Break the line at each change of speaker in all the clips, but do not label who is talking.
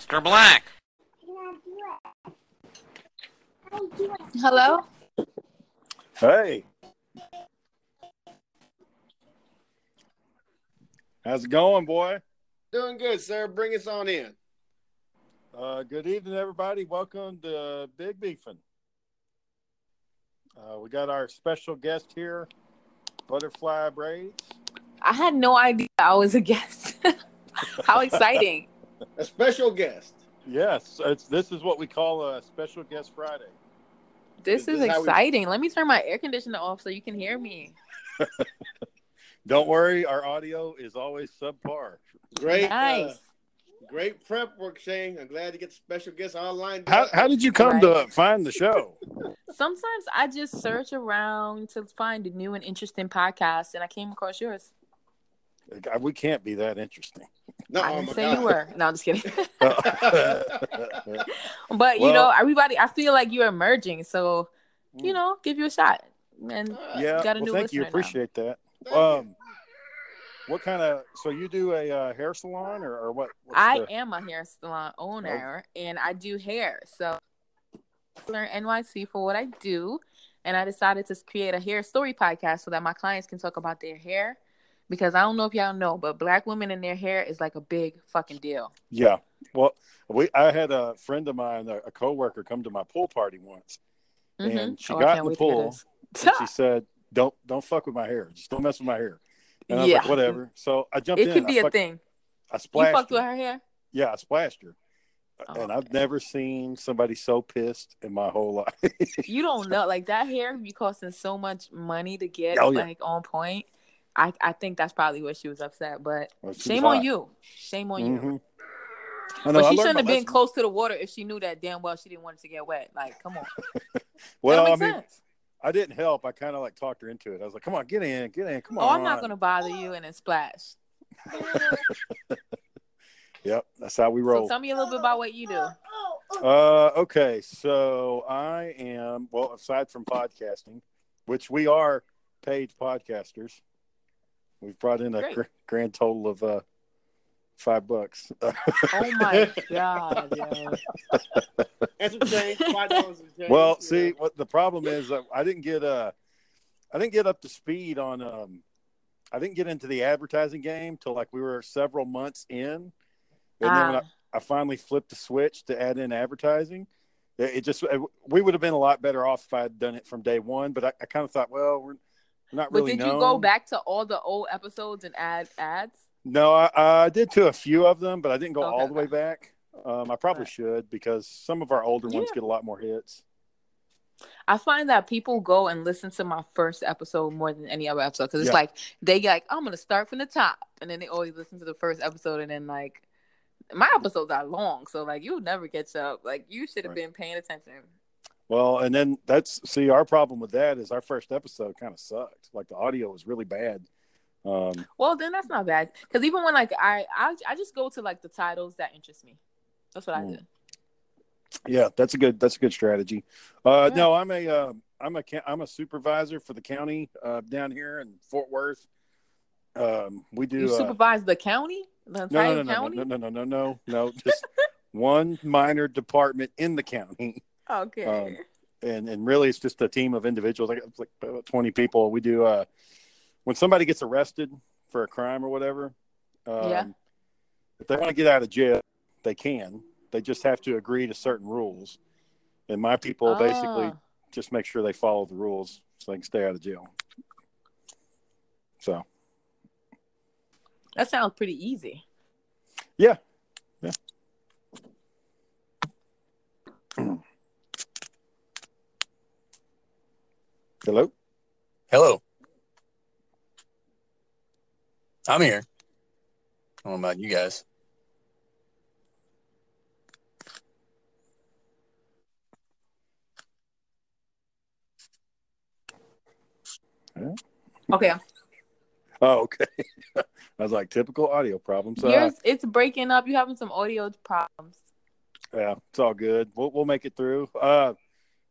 Mr. Black.
Hello?
Hey, how's it going, boy?
Doing good, sir. Bring us on in.
Uh, good evening, everybody. Welcome to Big Beefin. Uh, we got our special guest here, Butterfly Braids.
I had no idea I was a guest. How exciting.
A special guest.
Yes, it's, this is what we call a special guest Friday.
This
This
is
is how we-
exciting. Let me turn my air conditioner off so you can hear me.
Don't worry, our audio is always subpar.
Great. uh,
Nice.
great prep work, Shane. I'm glad to get special guests online.
How, how did you come to find the show?
Sometimes I just search around to find a new and interesting podcasts, and I came across yours.
God, We can't be that interesting.
no,
I
oh
didn't
my
say
God.
you were. No, I'm just kidding.
yeah,
but you
Well-
know, everybody, I feel like you're emerging, so you know, give you a shot. And
yeah.
got a
well,
new
thank you.
listener now.
Appreciate that. Um, what kind of? So you do a uh, hair salon or, or what?
I
the-
am a hair salon owner and I do hair. So I learn NYC for what I do. And I decided to create a hair story podcast so that my clients can talk about their hair. Because I don't know if y'all know, but black women and their hair is like a big fucking deal.
Yeah. Well, we I had a friend of mine, a, a coworker, come to my pool party once,
Mhm.
and she
Oh,
got in the
wait to hear
pool. and she said, "Don't don't fuck with my hair. Just don't mess with my hair." And I was
Yeah.
like, "Whatever." So I jumped
It
in.
could be a
fuck-
thing.
I
You
splashed.
fucked
her.
with her hair?
Yeah, I splashed her.
Oh,
and. I've never seen somebody so pissed in my whole life.
You don't know. Like that hair be costing so much money to get
Oh, yeah.
like on point. I, I think that's probably what she was upset. But
Well,
shame on
hot.
you. Shame on you.
Mhm. I know,
But she shouldn't have been
lesson.
close to the water if she knew that damn well she didn't want it to get wet. Like, come on.
Well, I mean,
sense.
I didn't help. I kind of like talked her into it. I was like, "Come on, get in, get in, come
Oh,
on."
Oh, I'm not gonna bother you and then splash.
Yep, that's how we
So
roll.
tell me a little bit about what you do.
Uh, okay, so I am well, aside from podcasting, which we are paid podcasters. We've brought in a gr- grand total of uh five bucks.
Oh my god, yo.
That's what change. Five dollars
well,
Yeah.
see, what the problem is, that I didn't get uh, I didn't get up to speed on um, I didn't get into the advertising game till like we were several months in, and then when I,
Ah,
I finally flipped the switch to add in advertising. It it just it- we would have been a lot better off if I had done it from day one. But I, I kind of thought, well, we're not
but
really.
did you go back to all the old episodes and add ads?
No, I, I did to a few of them, but I didn't go
Okay,
all the way back. Um, I probably
Right.
should because some of our older ones get a lot more hits.
I find that people go and listen to my first episode more than any other episode because it's
Yeah.
like they get like I'm gonna start from the top, and then they always listen to the first episode, and then like my episodes are long, so like you'll never catch up. Like you should have
Right.
been paying attention.
Well, and then that's see our problem with that is our first episode kind of sucked. Like the audio was really bad. Um,
Well, then that's not bad because even when like I, I I just go to like the titles that interest me. That's what I
Mm.
do.
Yeah, that's a good that's a good strategy. Uh,
Yeah.
No, I'm a uh, I'm a I'm a supervisor for the county uh, down here in Fort Worth. Um, we do
You
uh,
supervise the county, the
no,
entire
no, no, no,
county.
no, no, no, no, no, no, just one minor department in the county,
Okay.
Um, and and really it's just a team of individuals, like like about twenty people. We do uh, when somebody gets arrested for a crime or whatever. Um,
Yeah.
If they want to get out of jail, they can. They just have to agree to certain rules, and my people basically
Ah.
just make sure they follow the rules so they can stay out of jail. So
that sounds pretty easy.
yeah, yeah. Hello.
Hello. I'm here. I don't know about you guys.
Okay.
Oh, okay. I was like typical audio problems. Uh,
it's breaking up. You having some audio problems.
yeah, it's all good. We'll we'll make it through. Uh,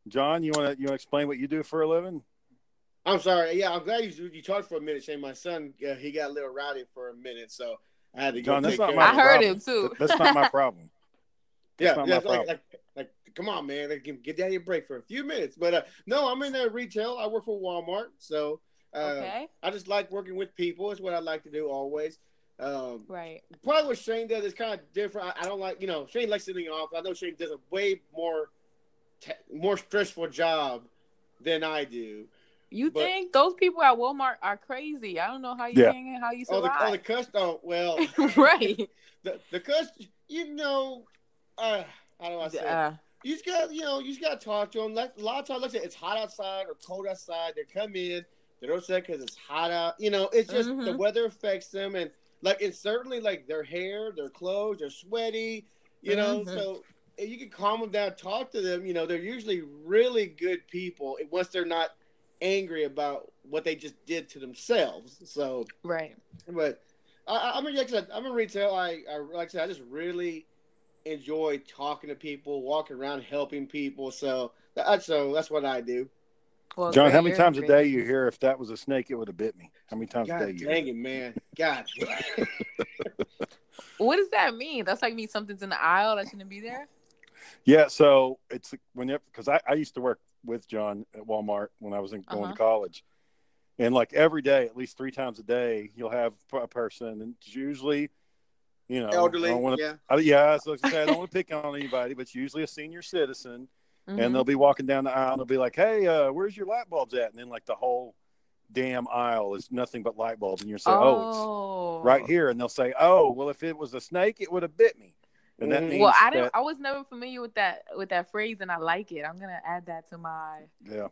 John, you want to you want to explain what you do for a living?
I'm sorry. Yeah, I'm glad you you talked for a minute, Shane. My son, uh, he got a little rowdy for a minute, so I had to go
John, that's
take
not
care
my.
of
I heard
problem.
him, too.
That's not my problem.
Yeah,
not
yeah,
my
it's like,
problem.
like, like, come on, man, like, get down your break for a few minutes. But uh, no, I'm in uh, retail. I work for Walmart, so uh,
okay.
I just like working with people. It's what I like to do always. Um,
Right.
probably what Shane does is kind of different. I, I don't like, you know, Shane likes sitting off. I know Shane does a way more, te- more stressful job than I do.
You
But-
think those people at Walmart are crazy? I don't know how you
Yeah.
think and how you
Oh, the, oh, the
survive.
cuss. Oh, well,
right.
the the cuss. You know, uh, how do I say? it?
Uh,
you just got you know you just got to talk to them. Like, a lot of times, like I said, it's hot outside or cold outside. They come in, they're upset because it's hot out. You know, it's just the
Mhm.
weather affects them, and like it's certainly like their hair, their clothes, they're sweaty. You know,
Mhm.
so if you can calm them down, talk to them. You know, they're usually really good people once they're not angry about what they just did to themselves. So,
right.
but I- I, I mean, like I said, I'm in retail. I, I like I said, I just really enjoy talking to people, walking around, helping people. So that's so that's what I do.
Well,
John, how many times a day you hear if that was a snake, it would have bit me? How many times a day you?
dang it, man! God,
What does that mean? That's like me. something's in the aisle that shouldn't be there.
Yeah, so it's whenever because I, I used to work with John at Walmart when I was in, going
Uh-huh.
to college, and like every day, at least three times a day, you'll have a person, and it's usually, you know,
elderly.
I don't wanna,
yeah,
I, yeah, so I say I don't want to pick on anybody, but it's usually a senior citizen,
Mhm.
and they'll be walking down the aisle, and they'll be like, "Hey, uh, where's your light bulbs at?" And then like the whole damn aisle is nothing but light bulbs, and you're saying, "Oh,
oh,
it's right here," and they'll say, "Oh, well, if it was a snake, it would have bit me." And that
Mhm.
means
Well, I didn't. I was never familiar with that with that phrase, and I like it. I'm gonna add that to my
yeah,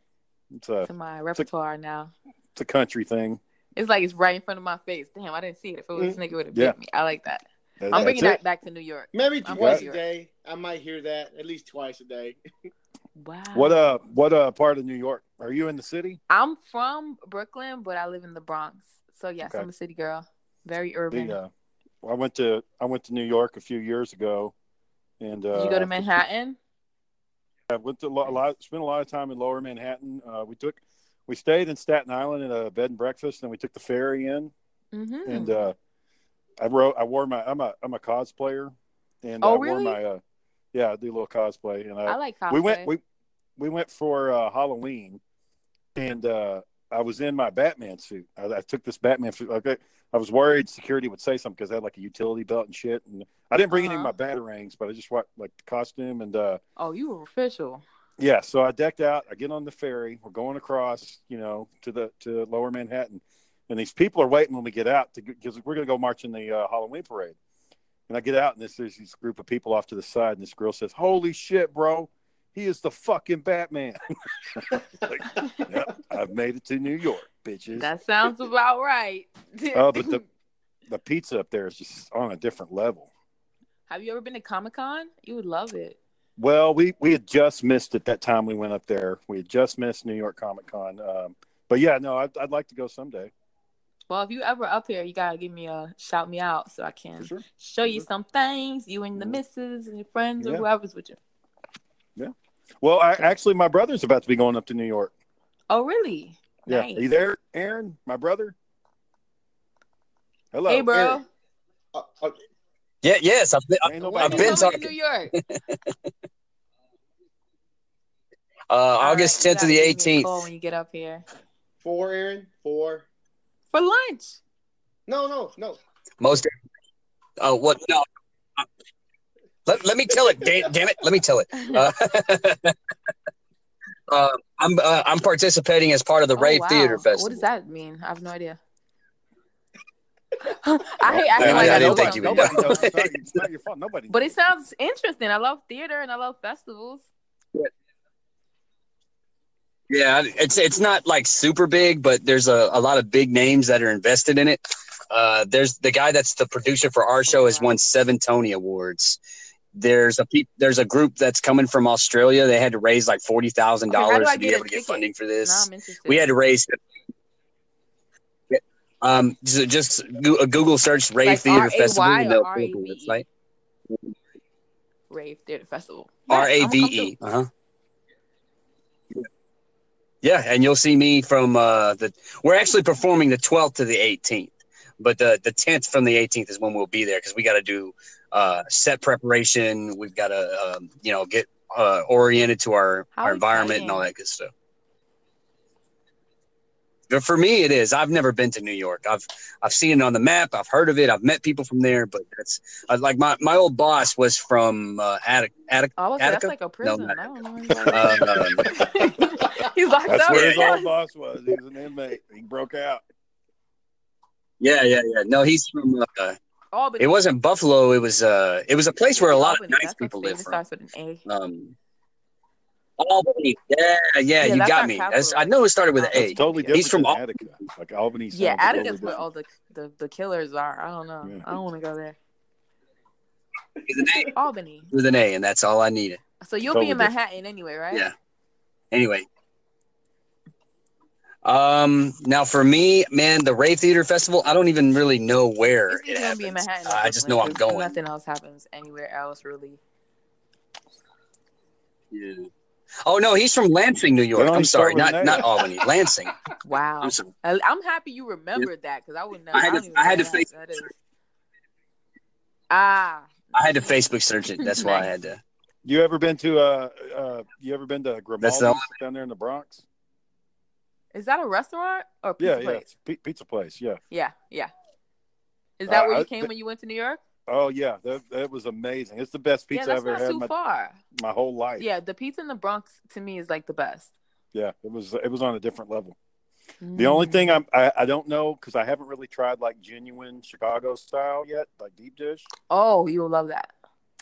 it's a
to my repertoire now.
it's a country thing.
It's like it's right in front of my face. Damn, I didn't see it. If it was
Mhm.
a snake, would have
Yeah.
bit me. I like that.
That-
I'm bringing that back to New York.
maybe
I'm
twice a day. I might hear that at least twice a day.
Wow.
What uh, what uh, part of New York are you in the city?
I'm from Brooklyn, but I live in the Bronx. So yes,
Okay.
I'm a city girl. Very urban.
The, uh, well, I went to I went to New York a few years ago, and uh,
Did you go to Manhattan?
I went to a lot, spent a lot of time in Lower Manhattan. Uh, we took, we stayed in Staten Island at a bed and breakfast, and we took the ferry in.
Mm-hmm.
And uh, I wrote, I wore my, I'm a, I'm a cosplayer, and
Oh,
I wore my, uh, yeah, I do a little cosplay, and I,
I like cosplay.
we went, we, we went for uh, Halloween, and uh, I was in my Batman suit. I, I took this Batman suit. Okay, I was worried security would say something because I had like a utility belt and shit, and I didn't bring any of my
Uh-huh.
batarangs, but I just want like the costume and. uh
oh, you were official.
yeah, so I decked out. I get on the ferry. We're going across, you know, to the to Lower Manhattan, and these people are waiting when we get out to because we're going to go march in the uh, Halloween parade. And I get out, and this there's this group of people off to the side, and this girl says, "Holy shit, bro! He is the fucking Batman." like, yep, I've made it to New York, bitches.
That sounds about right.
Oh, but the the pizza up there is just on a different level.
Have you ever been to Comic Con? You would love it.
Well, we we had just missed it that time we went up there. We had just missed New York Comic Con. Um, but yeah, no, I'd, I'd like to go someday.
Well, if you ever up here, you gotta give me a shout me out so I can
sure.
show you
sure.
some things. You and the missus and your friends or whoever's with you.
Well, I, actually, my brother's about to be going up to New York.
Oh, really?
Yeah,
Nice.
Are you there, Aaron? My brother. Hello.
Hey, bro.
Aaron. Uh, uh,
Yeah, yes, I've been,
Ain't
When
I've been
coming
talking.
to New York?
uh, August
All right,
10th to the
gotta give me a
18th.
when you get up here
four, Aaron. Four.
for lunch.
No, no, no.
Most. Oh, what? No. Let, let me tell it. Damn, damn it. Let me tell it. Uh, uh, I'm uh, I'm participating as part of the
Oh,
Rave
wow.
Theater Festival.
What does that mean? I have no idea. I hate
Yeah,
acting
I-
like
I
I,
didn't think you
something.
would
Nobody knows. It's not, it's not your fault. Nobody.
But it sounds interesting. I love theater and I love festivals.
Yeah, it's it's not like super big, but there's a, a lot of big names that are invested in it. Uh, there's the guy that's the producer for our show has won seven Tony Awards. There's a peop there's a group that's coming from Australia. They had to raise like forty thousand
okay,
dollars to be able to get funding for this.
I'm.
We had to raise. Um, so just Goo- a Google search Rave
Like
Theater
R-A-Y
Festival. and
or
they'll pull up
R-A-V-E?
website.
Rave Theater Festival.
R A V E. Uh huh. Yeah, and you'll see me from uh, the. We're actually performing the 12th to the 18th, but the the 10th from the 18th is when we'll be there because we got to do uh, set preparation. We've got to um, you know get uh, oriented to our
How
our environment and all that good stuff. But for me, it is. I've never been to New York. I've I've seen it on the map. I've heard of it. I've met people from there, but that's uh, like my, my old boss was from uh, Attic, Attic,
Oh, I was that's like a prison.
not
I don't know.
Um,
He's locked
That's
up.
where his
Yes.
old boss was. He was an inmate. He broke out.
Yeah, yeah, yeah. No, he's from. Uh,
Albany.
it wasn't Buffalo. It was. Uh, it was a place where a lot of nice
That's
people live from.
starts with an A.
Um, Albany. Yeah, yeah.
Yeah,
you got me.
capital.
I know it started with an A.
It's totally different
He's from
than
Al-
Attica. Like Albany.
Yeah,
sounds totally
Attica's where all the, the the killers are. I don't know.
Yeah.
I don't want to go there.
With an A.
Albany.
With an A, and that's all I needed.
So you'll
Totally
be in
different.
Manhattan anyway, right?
Yeah. Anyway. Um. Now, for me, man, the Rave Theater Festival. I don't even really know where
It's
it
either gonna be in
happens.
Manhattan. or
I just know I'm going.
Nothing else happens anywhere else, really.
Yeah. Oh no, he's from Lansing, New York. I'm sorry, not
an A?
not Albany, Lansing.
Wow.
I'm sorry.
I- I'm happy you remembered that because I wouldn't know.
I had
don't
to-
even
I had to
that.
face-
that is. Ah.
I had to Facebook search it. That's why I had to.
You ever been to uh uh you ever been to
That's
Grimaldi's
the
down there in the Bronx?
Is that a restaurant or pizza
Yeah, yeah,
place?
it's a pizza place. Yeah.
Yeah, yeah. Is that
Uh,
where you came
th-
when you went to New York?
Oh yeah, that that was amazing. It's the best pizza
yeah,
I've ever had
too
my,
far.
my whole life.
Yeah, the pizza in the Bronx to me is like the best.
Yeah, it was it was on a different level. The only
Mm.
thing I'm, I I don't know because I haven't really tried like genuine Chicago style yet, like deep dish.
Oh, you'll love that.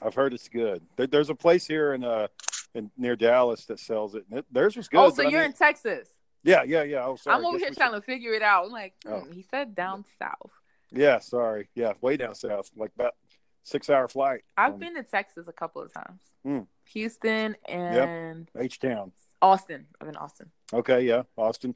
I've heard it's good. There, there's a place here in uh in near Dallas that sells it. And it theirs was good.
oh, so you're
mean-
in Texas.
Yeah, yeah, yeah. Oh, sorry.
I'm over here
we
trying to figure it out. I'm like, hmm,
Oh.
he said down south.
Yeah, sorry. Yeah, way down south, like about six hour flight.
I've
from
been to Texas a couple of times.
Hmm.
Houston and
H Town.
Austin. I've been Austin.
Okay, yeah, Austin.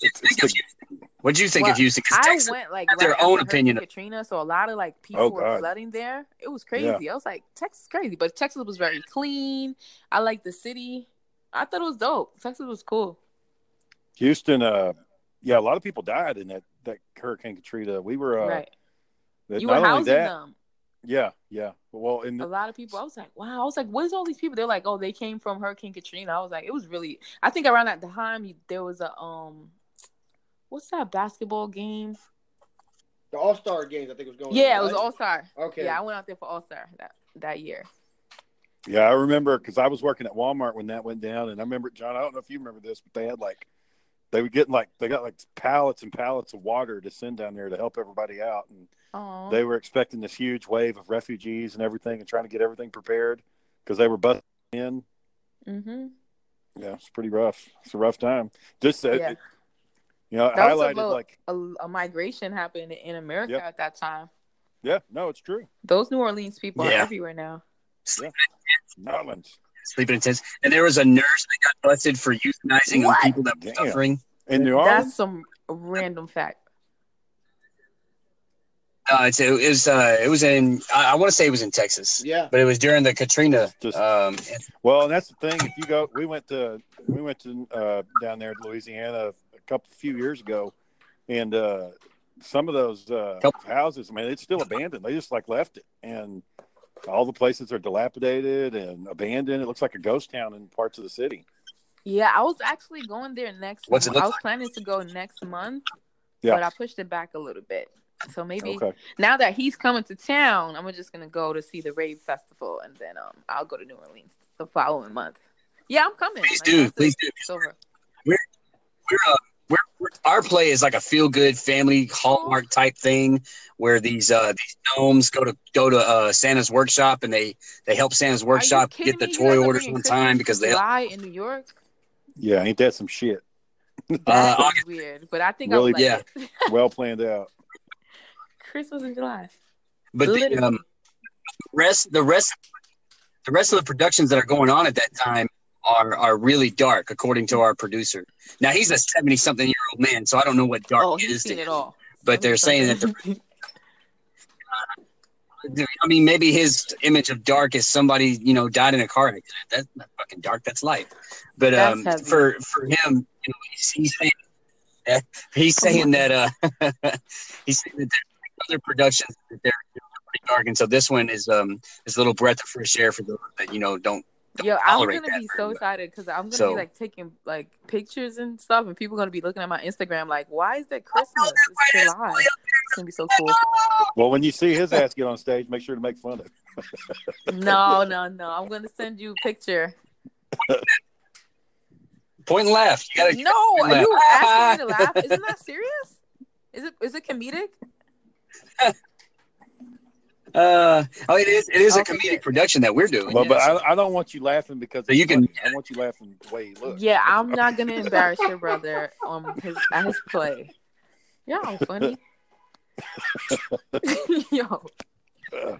It's, it's the,
What do you think
Well,
of Houston? 'Cause
I
Texas-
went like
have their own opinion
Hurricane Katrina, so a lot of like people
Oh,
were flooding there. It was crazy. I was like, Texas is crazy, but Texas was very clean. I like the city. I thought it was dope. Texas was cool.
Houston. Uh, yeah, a lot of people died in that that Hurricane Katrina. We were uh,
right.
that-
You were housing
that,
them.
Yeah, yeah. Well, in
A lot of people. I was like, wow. I was like, what is all these people? They're like, oh, they came from Hurricane Katrina. I was like, it was really. I think around that time there was a um, what's that basketball game?
The All Star games, I think it was going.
Yeah,
on,
it was
right?
All Star.
Okay.
Yeah, I went out there for All Star that that year.
Yeah, I remember because I was working at Walmart when that went down, and I remember John. I don't know if you remember this, but they had like they were getting like they got like pallets and pallets of water to send down there to help everybody out, and
Oh,
they were expecting this huge wave of refugees and everything, and trying to get everything prepared because they were busting in.
mm-hmm.
Yeah, it's pretty rough. It's a rough time. Just uh,
Yeah.
it- you know, it
That was
highlighted
about-
like
a, a migration happened in America
Yep.
at that time.
yeah, no, it's true.
Those New Orleans people are everywhere now.
Nolans.
sleeping in tents. And there was a nurse that got busted for euthanizing on people that were
Damn.
suffering.
In New Orleans,
That's some random fact.
No, it's, it was uh, it was in I, I want to say it was in Texas,
Yeah.
but it was during the Katrina.
Just-
Um,
Well, and that's the thing. If you go, we went to we went to uh, down there to Louisiana a couple few years ago, and uh, some of those uh,
Couple-
houses, I mean, it's still abandoned. They just like left it, and all the places are dilapidated and abandoned. It looks like a ghost town in parts of the city.
Yeah, I was actually going there next.
What's it
month.
look
I was
like?
planning to go next month,
Yeah.
but I pushed it back a little bit. So maybe
Okay.
now that he's coming to town, I'm just gonna go to see the rave festival, and then um I'll go to New Orleans the following month. Yeah, I'm coming.
Please
Like,
do, please do.
It's over.
we're, uh, we're, we're our play is like a feel good family hallmark type thing where these uh these gnomes go to go to uh Santa's workshop and they they help Santa's workshop get the
me?
Toy orders on time because they
lie in New York.
Yeah, ain't that some shit?
That
Uh,
is weird, but I think
Really,
I would like
yeah.
Well planned out.
Christmas in July.
but the, um rest the rest the rest of the productions that are going on at that time are are really dark according to our producer. Now he's a 70 something year old man, so I don't know what dark
oh,
is to him.
all.
But they're saying that the I mean, maybe his image of dark is somebody you know died in a car accident. That's not fucking dark. That's life. But um, for for him, you know, he's, he's saying that he's saying that uh, he's saying that other productions that they're pretty dark, and so this one is um is a little breath of fresh air for those that you know don't.
Yo, I'm gonna be so
well.
excited because I'm gonna
So-
be like taking like pictures and stuff, and people gonna be looking at my Instagram like, "Why is that Christmas? It's July." It's gonna be so cool.
Well, when you see his ass get on stage, make sure to make fun of him.
No, no, no. I'm gonna send you a picture.
Point and laugh. You gotta.
No, are
laugh.
you asking me to laugh? Isn't that serious? Is it is it comedic?
Uh, oh, it is. It is a comedic
good.
production that we're doing.
Well, but. I, I don't want you laughing because
So you can-
funny. I want you laughing the way he looks.
Yeah, I'm not gonna embarrass your brother on his at his play. Y'all funny. Yo,
I'll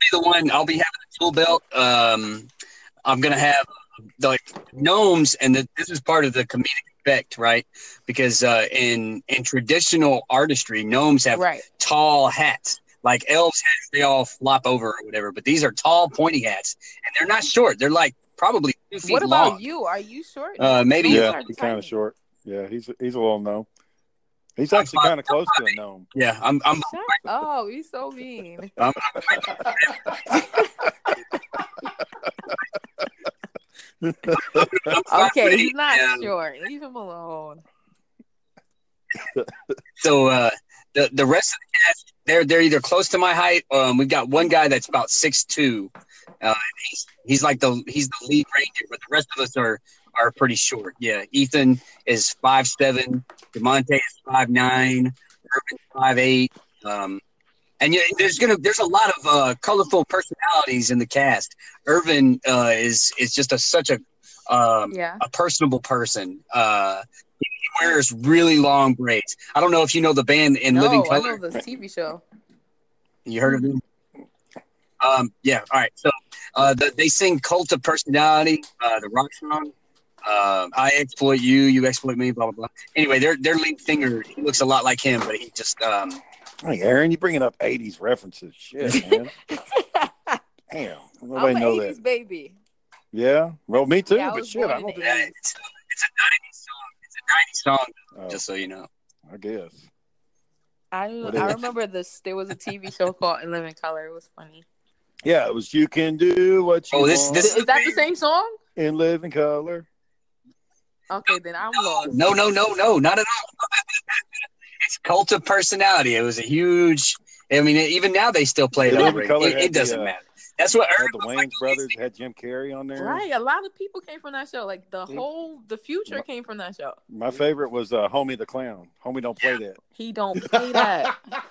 be the one. I'll be having a tool belt. Um, I'm gonna have like gnomes, and the, this is part of the comedic effect, right? Because uh, in in traditional artistry, gnomes have
right.
tall hats. Like elves' hats, they all flop over or whatever. But these are tall, pointy hats, and they're not short. They're like probably two feet
What about
long.
you? Are you short?
Uh, maybe-
Yeah, he's kind of short. Yeah, he's he's a little gnome. He's
I'm
actually
fine.
kind of close to a gnome.
Yeah, I'm. I'm.
Shut up! He's so mean.
I'm
Okay, he's not
Yeah.
short. Leave him alone.
So uh, the the rest of the cast, they're they're either close to my height. Um, we've got one guy that's about six two. Uh, he's he's like the he's the lead ranger, but the rest of us are are pretty short. Yeah, Ethan is five seven. Demonte is five nine. Urban five eight. Um, and yeah, there's gonna there's a lot of uh, colorful personalities in the cast. Irvin uh, is is just a such a um,
Yeah.
a personable person. Uh, wears really long braids. I don't know if you know the band in
No,
Living
I
Color.
know the TV show.
You heard of them? Um, yeah. All right. So uh, the, they sing "Cult of Personality," uh, the rock song. Uh, I exploit you, you exploit me, blah blah blah. Anyway, their their lead singer he looks a lot like him, but he just um,
Hey, Aaron, you bringing up '80s references? Shit, man. Damn,
I'm
nobody
an
know
80s
that.
baby.
Yeah, well, me too.
Yeah,
but shit, I don't
the
think.
yeah, it's, it's a '90s song. It's a '90s song,
Oh,
just so you know.
I guess.
I I remember this. There was a TV show called In Living Color. It was funny.
Yeah, it was. You can do what you
Oh, this-
want
this-
Is that the same song?
in living color.
Okay, then I'm lost.
No, no, no, no, not at all. it's Cult of Personality. It was a huge. I mean, even now they still play it
Yeah,
on
Living. Colour
It, it doesn't
uh,
matter. That's what
Had the
was
Wayans
like.
brothers had Jim Carrey on there.
Right, a lot of people came from that show. Like the whole, the future came from that show.
My favorite was uh, Homie the Clown. Homie don't play that.
He don't play that.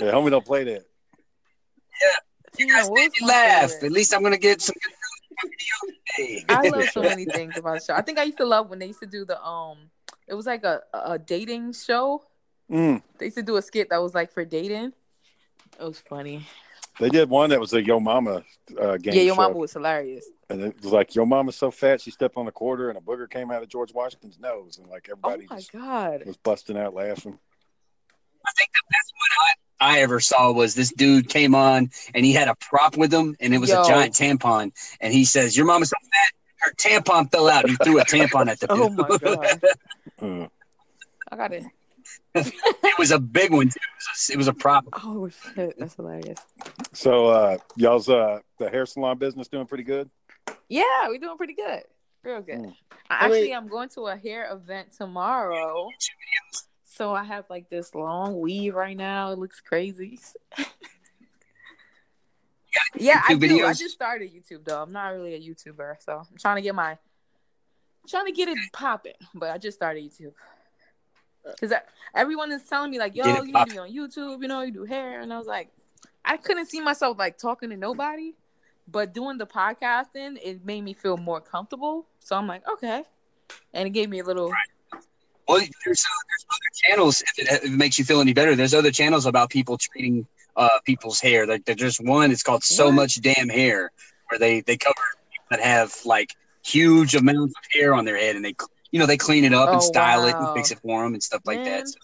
Yeah, Homie don't play that.
You
Tina,
guys
what
made me laugh.
favorite?
At least I'm gonna get some good video today.
I love so many things about the show. I think I used to love when they used to do the um. It was like a a dating show.
Mm.
They used to do a skit that was like for dating. It was funny.
They did one that was a Yo Mama uh, game
yeah, your
show.
mama was hilarious.
and it was like Yo Mama's so fat she stepped on a quarter and a booger came out of George Washington's nose, and like
Oh
everybody
my
just
god.
was busting out laughing.
I think the best one I ever saw was this dude came on and he had a prop with him and it was
Yo.
a giant tampon and he says, "Your mama's so fat, her tampon fell out." And He threw a tampon at the.
Oh my god!
Uh,
I got it.
it was a big one. Too. It was a, it was a prop.
Oh shit, that's hilarious.
So uh, y'all's uh, the hair salon business doing pretty good.
Yeah, we're doing pretty good. Real good.
Mm.
I,
I
actually, I'm going to a hair event tomorrow. So I have like this long weave right now. It looks crazy. yeah, I
YouTube
do. I just started YouTube though. I'm not really a YouTuber, so I'm trying to get my trying to get it popping. But I just started YouTube because everyone is telling me like, "Yo, you need to be on YouTube." You know, you do hair, and I was like, I couldn't see myself like talking to nobody, but doing the podcasting, it made me feel more comfortable. So I'm like, okay, and it gave me a little.
Well, there's, uh, there's other channels. If it, if it makes you feel any better, there's other channels about people treating uh, people's hair. Like there's just one. It's called So
What?
Much Damn Hair, where they they cover people that have like huge amounts of hair on their head, and they you know they clean it up
Oh,
and style it and fix it for them and stuff like
Man,
that. So,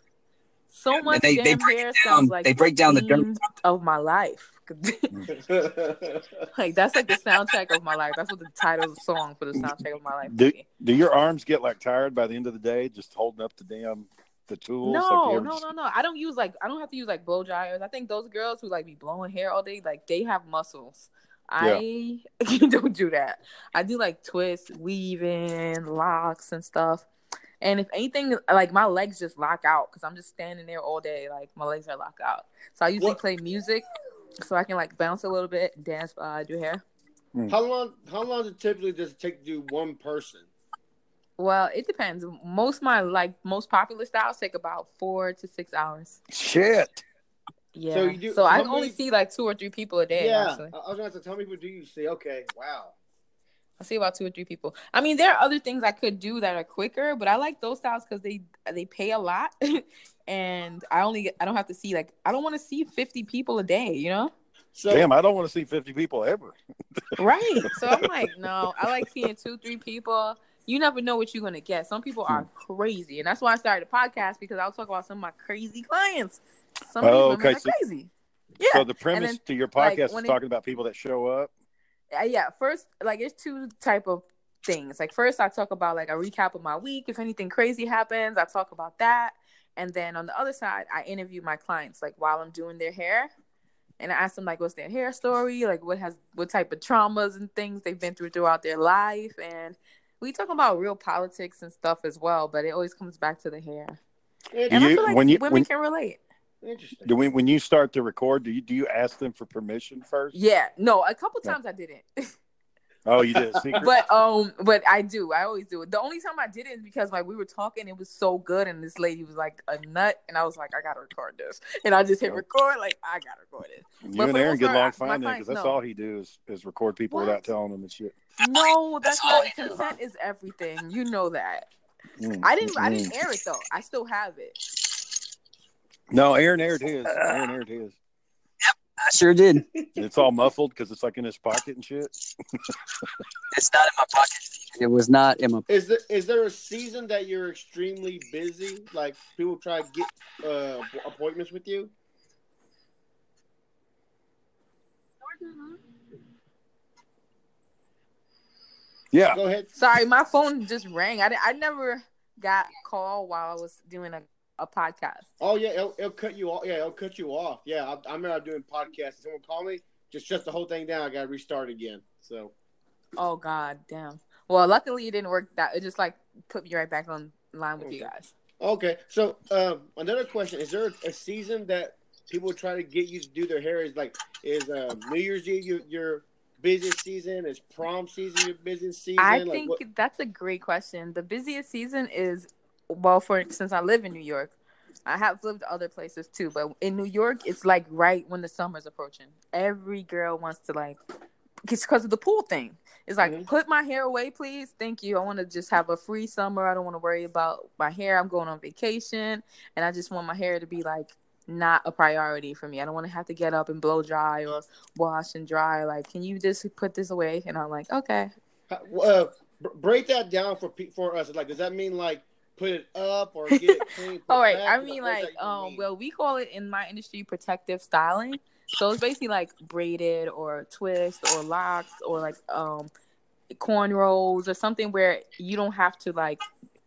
So much
they-
damn
they break
hair
down-
sounds like
they break down the dirt.
of my life. like that's like the soundtrack of my life. That's what the title of the song for the soundtrack of my life.
Do, do your arms get like tired by the end of the day, just holding up the damn the tools?
No,
you ever
no,
just-
no, no. I don't use like I don't have to use like blow dryers. I think those girls who like be blowing hair all day, like they have muscles. I don't do that. I do like twists, weaving, locks, and stuff. And if anything, like my legs just lock out because I'm just standing there all day. Like my legs are locked out. So I usually
What-
play music so I can like bounce a little bit, dance while I do hair. Mm.
how long? How long does it typically does it take to do one person?
Well, it depends. Most my like most popular styles take about four to six hours.
Shit.
Yeah.
So
So,
you do- so
I
how
only see like two or three people a day.
yeah,
Actually.
I I was going to tell me, what do you see? Okay, wow.
I see about two or three people. I mean, there are other things I could do that are quicker, but I like those styles because they they pay a lot, and I only I don't have to see like I don't want to see fifty people a day, you know?
So
Damn, I don't want to see 50 people ever.
Right. So I'm like, no, I like seeing two, three people. You never know what you're gonna get. Some people are hmm. crazy, and that's why I started a podcast because I'll talk about some of my crazy clients. Some of these
Oh,
women
okay,
are
so-
crazy. Yeah.
So the premise
then,
to your
like,
podcast
when
is
it-
talking about people that show up.
Uh, yeah first like it's two type of things. Like first i talk about like a recap of my week. If anything crazy happens i talk about that. And then on the other side i interview my clients like while i'm doing their hair. And i ask them like what's their hair story? Like what has what type of traumas and things they've been through throughout their life? And we talk about real politics and stuff as well but it always comes back to the hair. And
Do
i feel like
when you-
women
when-
can relate
interesting.
Do we, when you start to record, do you do you ask them for permission first?
yeah no a couple
Yeah.
times i didn't
Oh, you did
but um but i do i always do it the only time i did it is because like we were talking it was so good and this lady was like a nut and i was like i gotta record this and i just hit
Yeah.
record like i gotta record it
you
but
and Aaron
most
get
part,
along fine then, because that's
know.
all he do is, is record people
What?
without telling them and shit.
no that's,
That's
not consent is everything you know that
Mm,
i didn't i
mm,
didn't air it though i still have it.
No, Aaron aired his. Aaron aired his.
Yep, I sure did.
And it's all muffled because it's like in his pocket and shit.
It's not in my pocket. It was not in my. Pocket.
Is there is there a season that you're extremely busy? Like people try to get uh, appointments with you?
Yeah.
Go ahead.
sorry my phone just rang i, I never got called while i was doing a, a podcast
Oh yeah, it'll, it'll cut you off. Yeah, it'll cut you off. Yeah, I, I remember doing podcasts. Someone call me, just shut the whole thing down. I got to restart again. So
oh god damn well luckily it didn't work that it just like put me right back on line with you guys
okay. So um, another question: Is there a season that people try to get you to do their hair? Is like is um, New Year's Eve your, your busiest season? Is prom season your busiest season?
I
Like,
think
what-
that's a great question. The busiest season is well for since I live in New York. I have lived other places too, but in New York, it's like right when the summer's approaching. Every girl wants to like, it's because of the pool thing. It's like,
Mhm.
put my hair away, please. Thank you. I want to just have a free summer. I don't want to worry about my hair. I'm going on vacation, and I just want my hair to be like not a priority for me. I don't want to have to get up and blow dry or wash and dry. Like, can you just put this away? And I'm like, okay.
uh, break that down for for us. Like, does that mean like put it up or get it clean?
All right.
back?
I mean, like, um,
mean?
well, we call it in my industry protective styling. So it's basically like braided or twist or locks or like um cornrows or something where you don't have to like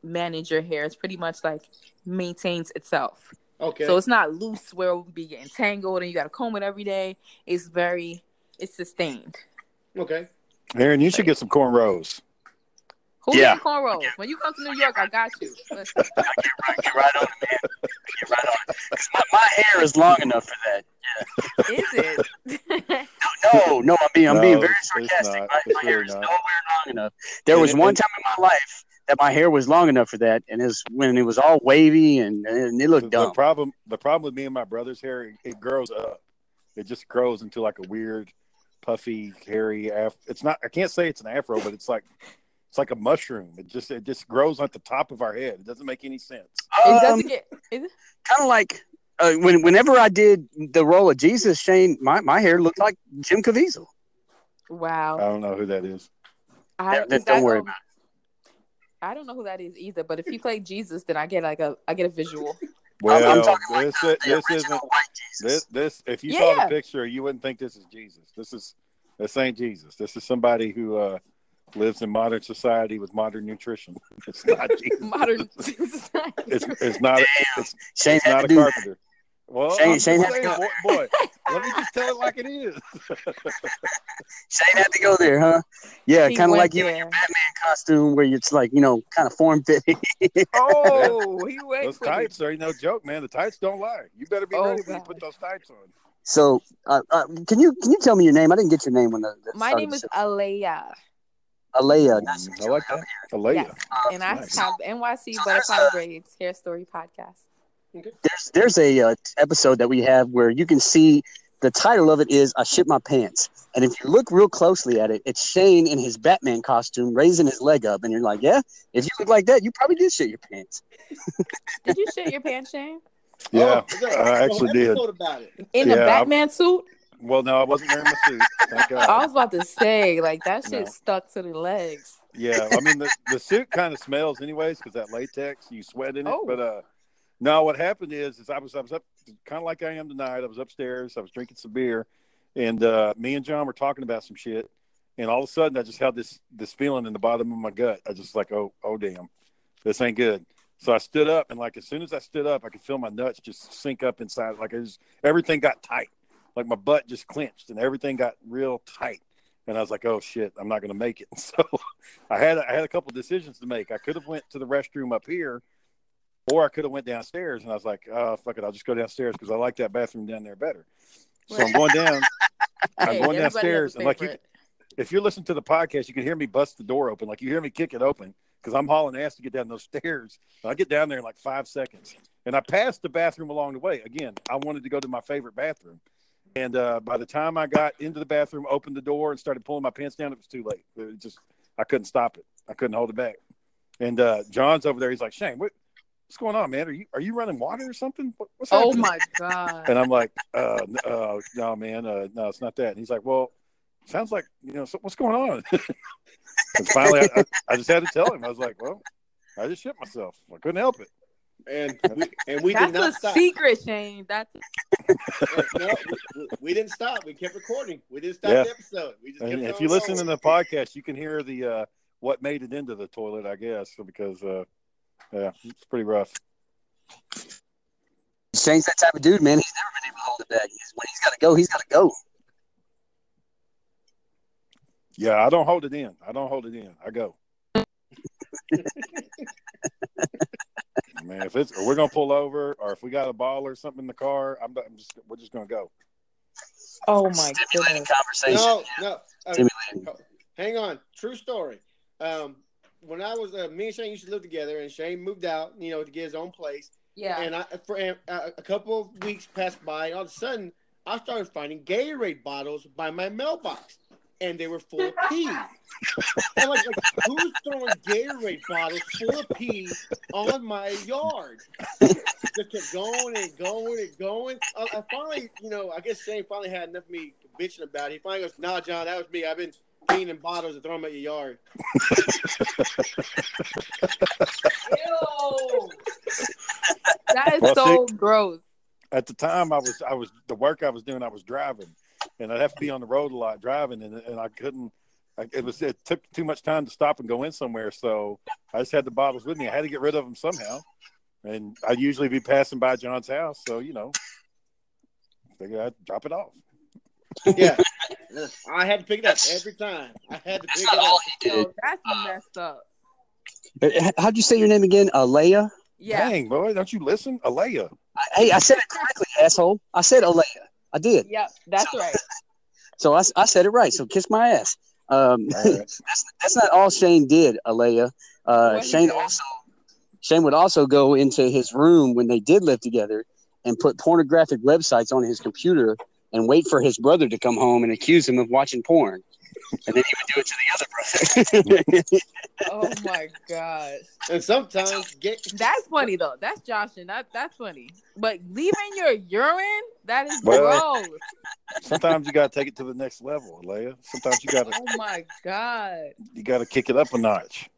manage your hair. It's pretty much like maintains itself.
okay.
So it's not loose where we'll be getting tangled and you got to comb it every day. It's very, it's sustained.
okay.
Aaron, you should get some cornrows.
Who
Yeah.
getting cornrows? When you come to New York, I got you. Listen,
Get right, get right on it, man. Get right on it. 'Cause my, my hair is long enough for that.
is it?
No, no, I'm being, I'm
No,
being very
it's- it's
sarcastic.
not.
My, my hair is
not.
nowhere long enough. There was one time in my life that my hair was long enough for that, and it's when it was all wavy and, and it
The,
looked
the
dumb.
problem, the problem with me and my brother's hair, it, it grows up. It just grows into like a weird, puffy, hairy. Af- it's not. I can't say it's an afro, but it's like it's like a mushroom. It just it just grows at the top of our head. It doesn't make any sense.
it
Um,
doesn't get.
Kind of like uh, when whenever I did the role of Jesus, Shane, my, my hair looked like Jim Caviezel.
Wow.
I don't know who that is.
I,
Then
is
don't worry
um,
about
I don't know who that is either, but if you play Jesus, then I get like a I get a visual.
Well,
I'm, I'm talking like
this
the, the
this isn't
white Jesus.
this this. If you
Yeah,
saw
yeah.
the picture, you wouldn't think this is Jesus. This is this ain't Jesus. This is somebody who uh, lives in modern society with modern nutrition. It's not Jesus.
Modern.
It's it's not it's,
Shane
it's not a
do
carpenter. Well,
Shane- Shane
just
had to
saying, boy, boy, let me just tell it like it is.
Shane had to go there, huh? Yeah, kind of
went
like you in your Batman costume, where it's like you know, kind of form fitting.
oh, he went
Those
for it.
tights are no joke, man. The tights don't lie. You better be
Oh,
ready when you put those tights on.
so, uh, uh, can you can you tell me your name? I didn't get your name when the, the
My name is
the
Alea,
show. Alea. Nice to meet
I like that. Alea.
Yes. and I
nice.
have NYC
So
Butterfly Braids Hair Story podcast.
There's there's a uh, episode that we have where you can see the title of it is "I shit my pants," and if you look real closely at it, it's Shane in his Batman costume raising his leg up, and you're like, yeah, if you look like that, you probably did shit your pants.
Did you shit your pants, Shane?
Yeah,
Oh, is there a
I
whole
actually did.
About it.
In
Yeah,
the
I-
Batman suit?
Well, no, I wasn't wearing my suit. Thank God.
I was about to say, like that shit
No.
stuck to the legs.
Yeah, I mean the, the suit kind of smells anyways because that latex you sweat in it.
Oh.
But uh, no, what happened is is I was I was up kind of like I am tonight. I was upstairs. I was drinking some beer, and uh, me and John were talking about some shit. And all of a sudden, I just had this this feeling in the bottom of my gut. I just like, oh, oh, damn, this ain't good. So I stood up, and like as soon as I stood up, I could feel my nuts just sink up inside. Like it was, everything got tight. Like my butt just clenched, and everything got real tight. And I was like, oh shit, I'm not going to make it. So I had I had a couple decisions to make. I could have went to the restroom up here, or I could have went downstairs. And I was like, oh fuck it, I'll just go downstairs because I like that bathroom down there better. So I'm going down. I'm
Hey,
going
everybody has a
downstairs, and like you, if you're listening to the podcast, you can hear me bust the door open. Like you hear me kick it open because I'm hauling ass to get down those stairs. And I get down there in like five seconds, and I passed the bathroom along the way. Again, I wanted to go to my favorite bathroom, and uh, by the time I got into the bathroom, opened the door, and started pulling my pants down, it was too late. It just I couldn't stop it. I couldn't hold it back. And uh, John's over there. He's like, Shane, what, what's going on, man? Are you are you running water or something? What, what's
Oh
happening?"
my god.
And I'm like, uh, uh, no, man, uh, no, it's not that. And he's like, well, sounds like, you know, so what's going on? and finally, I, I, I just had to tell him. I was like, well, I just shit myself. I couldn't help it.
And we, and we
That's
did not
a
stop.
secret, Shane. That's
no, we, we didn't stop. We kept recording. We didn't stop
Yeah.
the episode. We just
And
kept
if you listen to the podcast, you can hear the uh, what made it into the toilet, I guess, because uh, yeah, it's pretty rough.
Shane's that type of dude, man. He's never been able to hold it back. He's, when he's got to go, he's got to go.
Yeah, I don't hold it in. I don't hold it in. I go. Man, if it's we're gonna pull over, or if we got a ball or something in the car, I'm, I'm just we're just gonna go.
oh my
Stimulating
goodness.
conversation.
No, no. Uh, hang on. True story. Um, when I was, uh, me and Shane used to live together, and Shane moved out, you know, to get his own place.
Yeah.
And I, for uh, a couple of weeks passed by, and all of a sudden, I started finding Gatorade bottles by my mailbox, and they were full of pee. and like, like, who's throwing Gatorade bottles full of pee on my yard? Just kept going and going and going. I, I finally, you know, I guess Shane finally had enough of me bitching about it. He finally goes, "Nah, John, that was me. I've been peeing in bottles and throwing them at your yard."
Ew. That is
Well,
so gross.
At the time, I was I was the work I was doing. I was driving, and I'd have to be on the road a lot driving, and and I couldn't. I, it was it took too much time to stop and go in somewhere, so I just had the bottles with me. I had to get rid of them somehow, and I'd usually be passing by John's house, so you know, figured I'd drop it off.
Yeah. I had to pick it up every time. I had to pick
That's
it up.
he.
Yo, oh, that's messed up.
How'd you say your name again? Alea?
Yeah.
Dang, boy, don't you listen, Alea?
I, hey, I said it correctly, asshole. I said Alea. I did.
Yep. That's right.
So I, I said it right. So kiss my ass. Um, that's that's not all Shane did, Alea. Uh, Shane
did?
also Shane would also go into his room when they did live together and put pornographic websites on his computer and wait for his brother to come home and accuse him of watching porn. And then he would do it to the other brother.
Oh my gosh.
And sometimes get
That's funny though. That's Josh and that that's funny. But leaving your urine, that is
Well-
gross.
Sometimes you gotta take it to the next level, Alea. Sometimes you gotta
Oh my god.
you gotta kick it up a notch.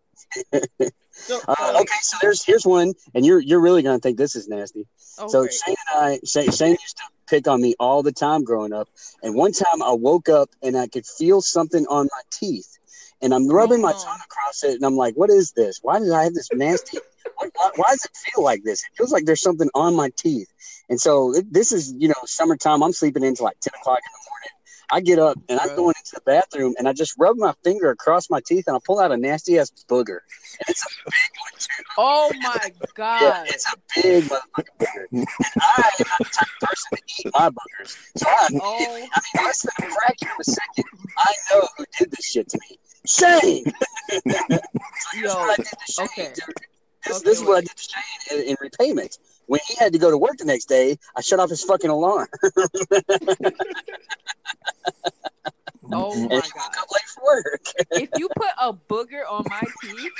So,
Uh, okay, so there's here's one, and you're you're really gonna think this is nasty. So Shane and I, Shane, Shane used to pick on me all the time growing up. And one time I woke up and I could feel something on my teeth, and I'm rubbing my
Oh.
tongue across it, and I'm like, "What is this? Why did I have this nasty? Why, why, does it feel like this? It feels like there's something on my teeth." And so it, this is, you know, summertime. I'm sleeping until like 10 o'clock in the morning. I get up and I'm going into the bathroom and I just rub my finger across my teeth and I pull out a nasty ass booger. And it's a big one too.
Oh my
Yeah,
god.
it's a big motherfucking booger. And I am not the type of person to eat my boogers. So I,
Oh.
I mean, less than a fraction of a second, I know who did this shit to me. Shane! so here's
Yo,
what I did to Shane,
okay.
This,
Okay,
this is what I did to Shane in, in repayment. When he had to go to work the next day, I shut off his fucking alarm.
Oh
and
my god.
woke late for work.
If you put a booger on my teeth,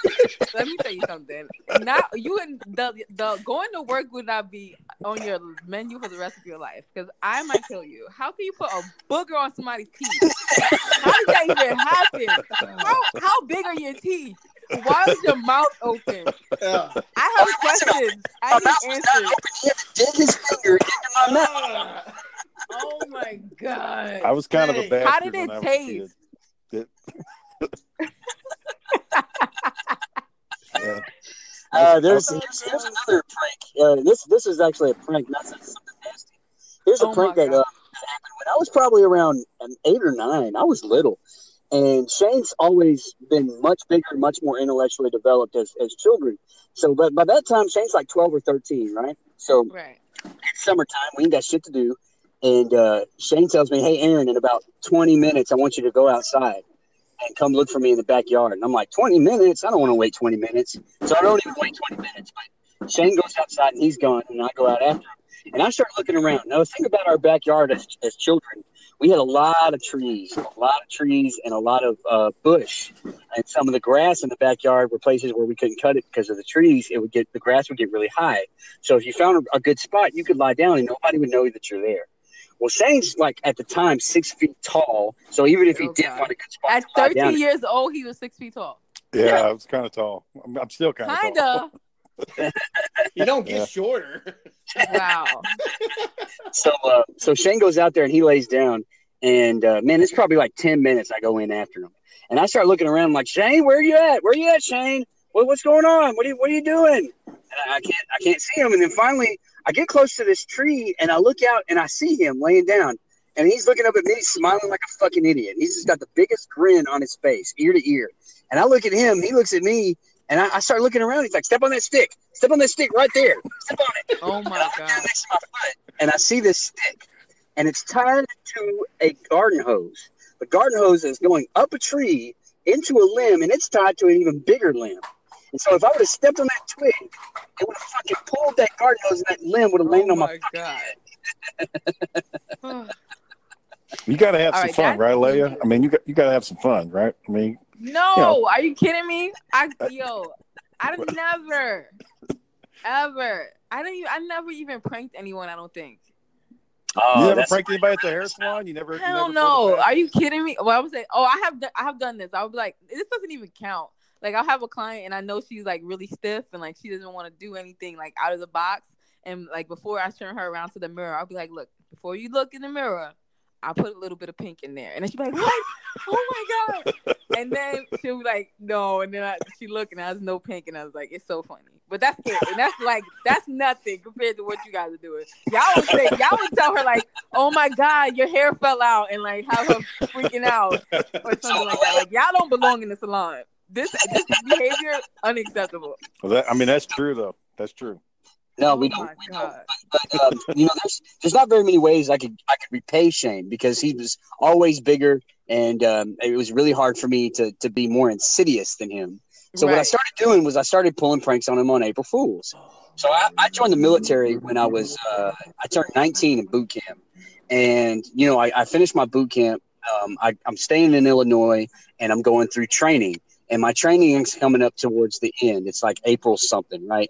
let me tell you something. Now you and the the going to work would not be on your menu for the rest of your life because I might kill you. How can you put a booger on somebody's teeth? How did that even happen? How how big are your teeth? Why is your mouth open?
uh,
I have questions.
My
I
mouth
need
was not
answers.
open. He had to dig his finger into my mouth.
Oh my god.
I was kind of a
Hey,
bastard
how did it
I was a kid.
taste?
That- yeah.
Uh, there's, here's, here's another prank. Uh, this this is actually a prank, not something nasty. Here's a
Oh
prank
my
that uh,
God.
happened when I was probably around eight or nine. I was little, and Shane's always been much bigger, much more intellectually developed as, as children. So, but by that time, Shane's like twelve or thirteen, right? So
Right.
it's summertime. We ain't got shit to do. And uh, Shane tells me, "Hey, Aaron, in about 20 minutes, I want you to go outside and come look for me in the backyard." And I'm like, "20 minutes? I don't want to wait 20 minutes." So I don't even wait 20 minutes. But Shane goes outside and he's gone, and I go out after him. And I start looking around. Now, the thing about our backyard as, as children, we had a lot of trees, a lot of trees, and a lot of uh, bush. And some of the grass in the backyard were places where we couldn't cut it because of the trees. It would get the grass would get really high. So if you found a, a good spot, you could lie down and nobody would know that you're there. Well, Shane's like at the time six feet tall, so even if he
Oh,
did
God.
find a good spot
At 13
down,
years old, he was six feet tall.
Yeah,
Yeah.
I was kind of tall. I'm, I'm still kind of.
Kinda.
You don't get
Yeah.
shorter.
Wow.
so uh, so Shane goes out there and he lays down, and uh, man, it's probably like ten minutes. I go in after him, and I start looking around. I'm like, Shane, where are you at? Where are you at, Shane? What, what's going on? What are you What are you doing? And I can't I can't see him. And then finally, I get close to this tree, and I look out, and I see him laying down, and he's looking up at me, smiling like a fucking idiot. He's just got the biggest grin on his face, ear to ear. And I look at him, he looks at me, and I, I start looking around. He's like, "Step on that stick. Step on that stick right there. Step on it."
Oh my
look down
god.
next to my foot, and I see this stick, and it's tied to a garden hose. The garden hose is going up a tree into a limb, and it's tied to an even bigger limb. And so, if I would have stepped on that twig, it would have fucking pulled that garden hose, and that limb would have oh, landed
Oh
on my.
my god.
You got to have
All
some
right,
fun, right, Leia? I mean, you got you got to have some fun, right? I mean,
No, are you kidding me? I uh, yo, I never, ever. I don't. Even, I never even pranked anyone. I don't think.
Oh,
you never pranked anybody at the hair salon. You never. you
Hell
never
no.
pulled a fast-
Are you kidding me? Well, I would say, oh, I have, I have done this. I would be like, this doesn't even count. Like, I'll have a client and I know she's like really stiff and like she doesn't want to do anything like out of the box. And like before I turn her around to the mirror, I'll be like, look, before you look in the mirror, I put a little bit of pink in there. And then she'll be like, what? Oh my God. And then she'll be like, no. And then I, she looked and I was no pink. And I was like, it's so funny. But that's it. And that's like, that's nothing compared to what you guys are doing. Y'all would say, y'all would tell her like, oh my God, your hair fell out and like have her freaking out or something like that. Like y'all don't belong in the salon. This, this behavior, unacceptable.
Well, that, I mean, that's true though. That's true.
No,
Oh
we don't. We don't.
God.
But um, you know, there's there's not very many ways I could I could repay Shane because he was always bigger, and um, it was really hard for me to to be more insidious than him. So what I started doing was I started pulling pranks on him on April Fools. So I, I joined the military when I was uh, I turned 19 in boot camp, and you know I, I finished my boot camp. Um, I, I'm staying in Illinois, and I'm going through training. And my training is coming up towards the end. It's like April something, right?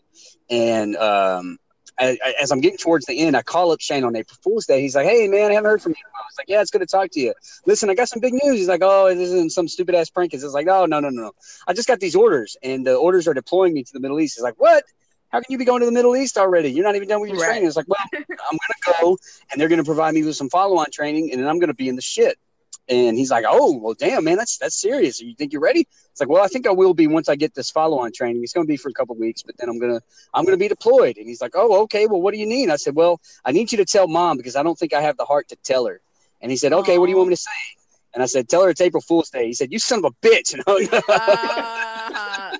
And um, I, I- as I'm getting towards the end, I call up Shane on April Fool's Day. He's like, "Hey, man, I haven't heard from you." I was like, "Yeah, it's good to talk to you. Listen, I got some big news." He's like, "Oh, this isn't some stupid ass prank." It's like, "Oh, no, no, no, no. I just got these orders, and the orders are deploying me to the Middle East." He's like, "What? How can you be going to the Middle East already? You're not even done with your
Right.
training." It's like, "Well, I'm gonna go, and they're gonna provide me with some follow-on training, and then I'm gonna be in the shit." And he's like, "Oh, well, damn, man, that's that's serious. You think you're ready?" It's like, "Well, I think I will be once I get this follow-on training. It's gonna be for a couple weeks, but then I'm gonna I'm gonna be deployed." And he's like, "Oh, okay. Well, what do you need?" I said, "Well, I need you to tell mom because I don't think I have the heart to tell her." And he said, "Okay, what do you want me to say?" And I said, "Tell her it's April Fool's Day." He said, "You son of a bitch!" And I was-
Ah.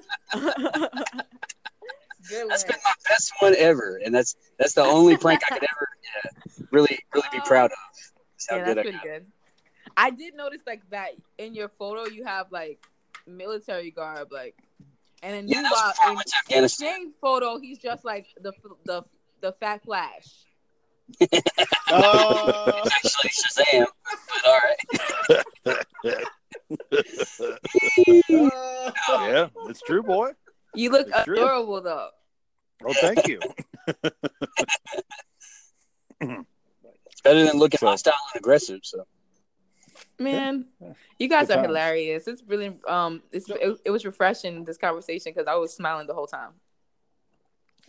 Good
that's been my best one ever, and that's that's the only prank I could ever yeah, really really be proud of. That's how
Yeah,
good
that's
I
pretty good. I did notice like that in your photo you have like military garb, like, and then
Yeah,
you
that was
uh, in, in
Afghanistan.
Photo he's just like the the the fat flash.
Uh,
Actually, Shazam. But all right.
Yeah, it's true, boy.
You look
It's true.
adorable though.
Oh, thank you.
It's better than looking
So-
hostile and aggressive. So
Man, you guys
Good
are
times.
hilarious. It's really um, it's it, it was refreshing this conversation because I was smiling the whole time.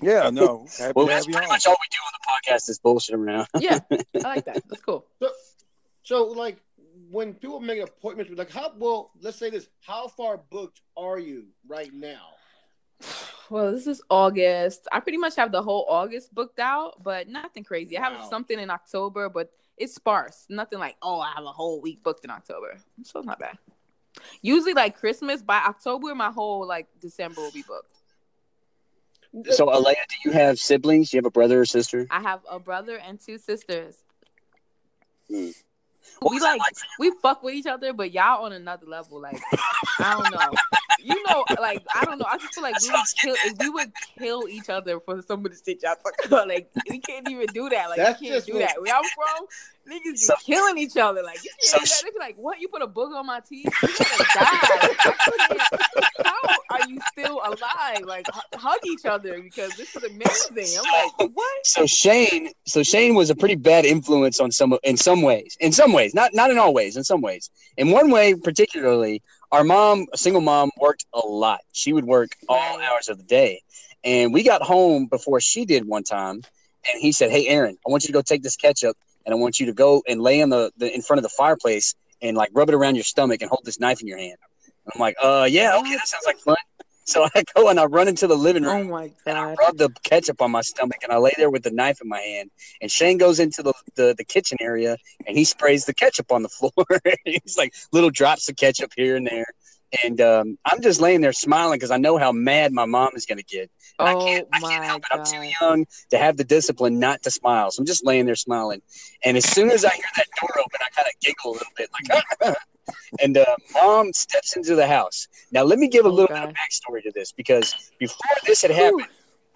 Yeah, no. Happy
well, that's
have
pretty
on.
much all we do on the podcast is bullshit around.
Yeah, I like that. That's cool.
so, so, like, when people make appointments, like, how well? Let's say this: How far booked are you right now?
Well, this is August. I pretty much have the whole August booked out, but nothing crazy. I have
Wow.
something in October, but it's sparse. Nothing like, oh, I have a whole week booked in October. So it's not bad. Usually, like Christmas, by October, my whole like December will be booked.
So, Alea, do you have siblings? Do you have a brother or sister?
I have a brother and two sisters.
Hmm. What
We like
like
we fuck with each other, but y'all on another level. Like I don't know. You know, like I don't know. I just feel like we would kill if we would kill each other for some of the shit y'all talk about. Like we can't even do that. Like
That's
you can't do
what-
that. Where I'm from, niggas be
So-
killing each other. Like you
So
that. They be like, "What? You put a booger on my teeth? You gotta die." Like, I couldn't- How are you still alive? Like hu- hug each other because this is amazing. I'm like, what?
So Shane, so Shane was a pretty bad influence on some in some ways. In some ways, not not in all ways. In some ways, in one way particularly, our mom, a single mom, worked a lot. She would work all hours of the day, and we got home before she did one time. And he said, "Hey, Aaron, I want you to go take this ketchup, and I want you to go and lay in the, the in front of the fireplace and like rub it around your stomach and hold this knife in your hand." And I'm like, "Uh, yeah, okay, that sounds like fun." So I go and I run into the living room
Oh my
and I rub the ketchup on my stomach and I lay there with the knife in my hand. And Shane goes into the, the, the kitchen area and he sprays the ketchup on the floor. He's like little drops of ketchup here and there. And um, I'm just laying there smiling because I know how mad my mom is going to get. And I
Oh
can't, I can't help it. I'm too young to have the discipline not to smile. So I'm just laying there smiling. And as soon as I hear that door open, I kind of giggle a little bit, like, and uh, mom steps into the house. Now, let me give a
Oh,
little bit of backstory to this because before this had happened,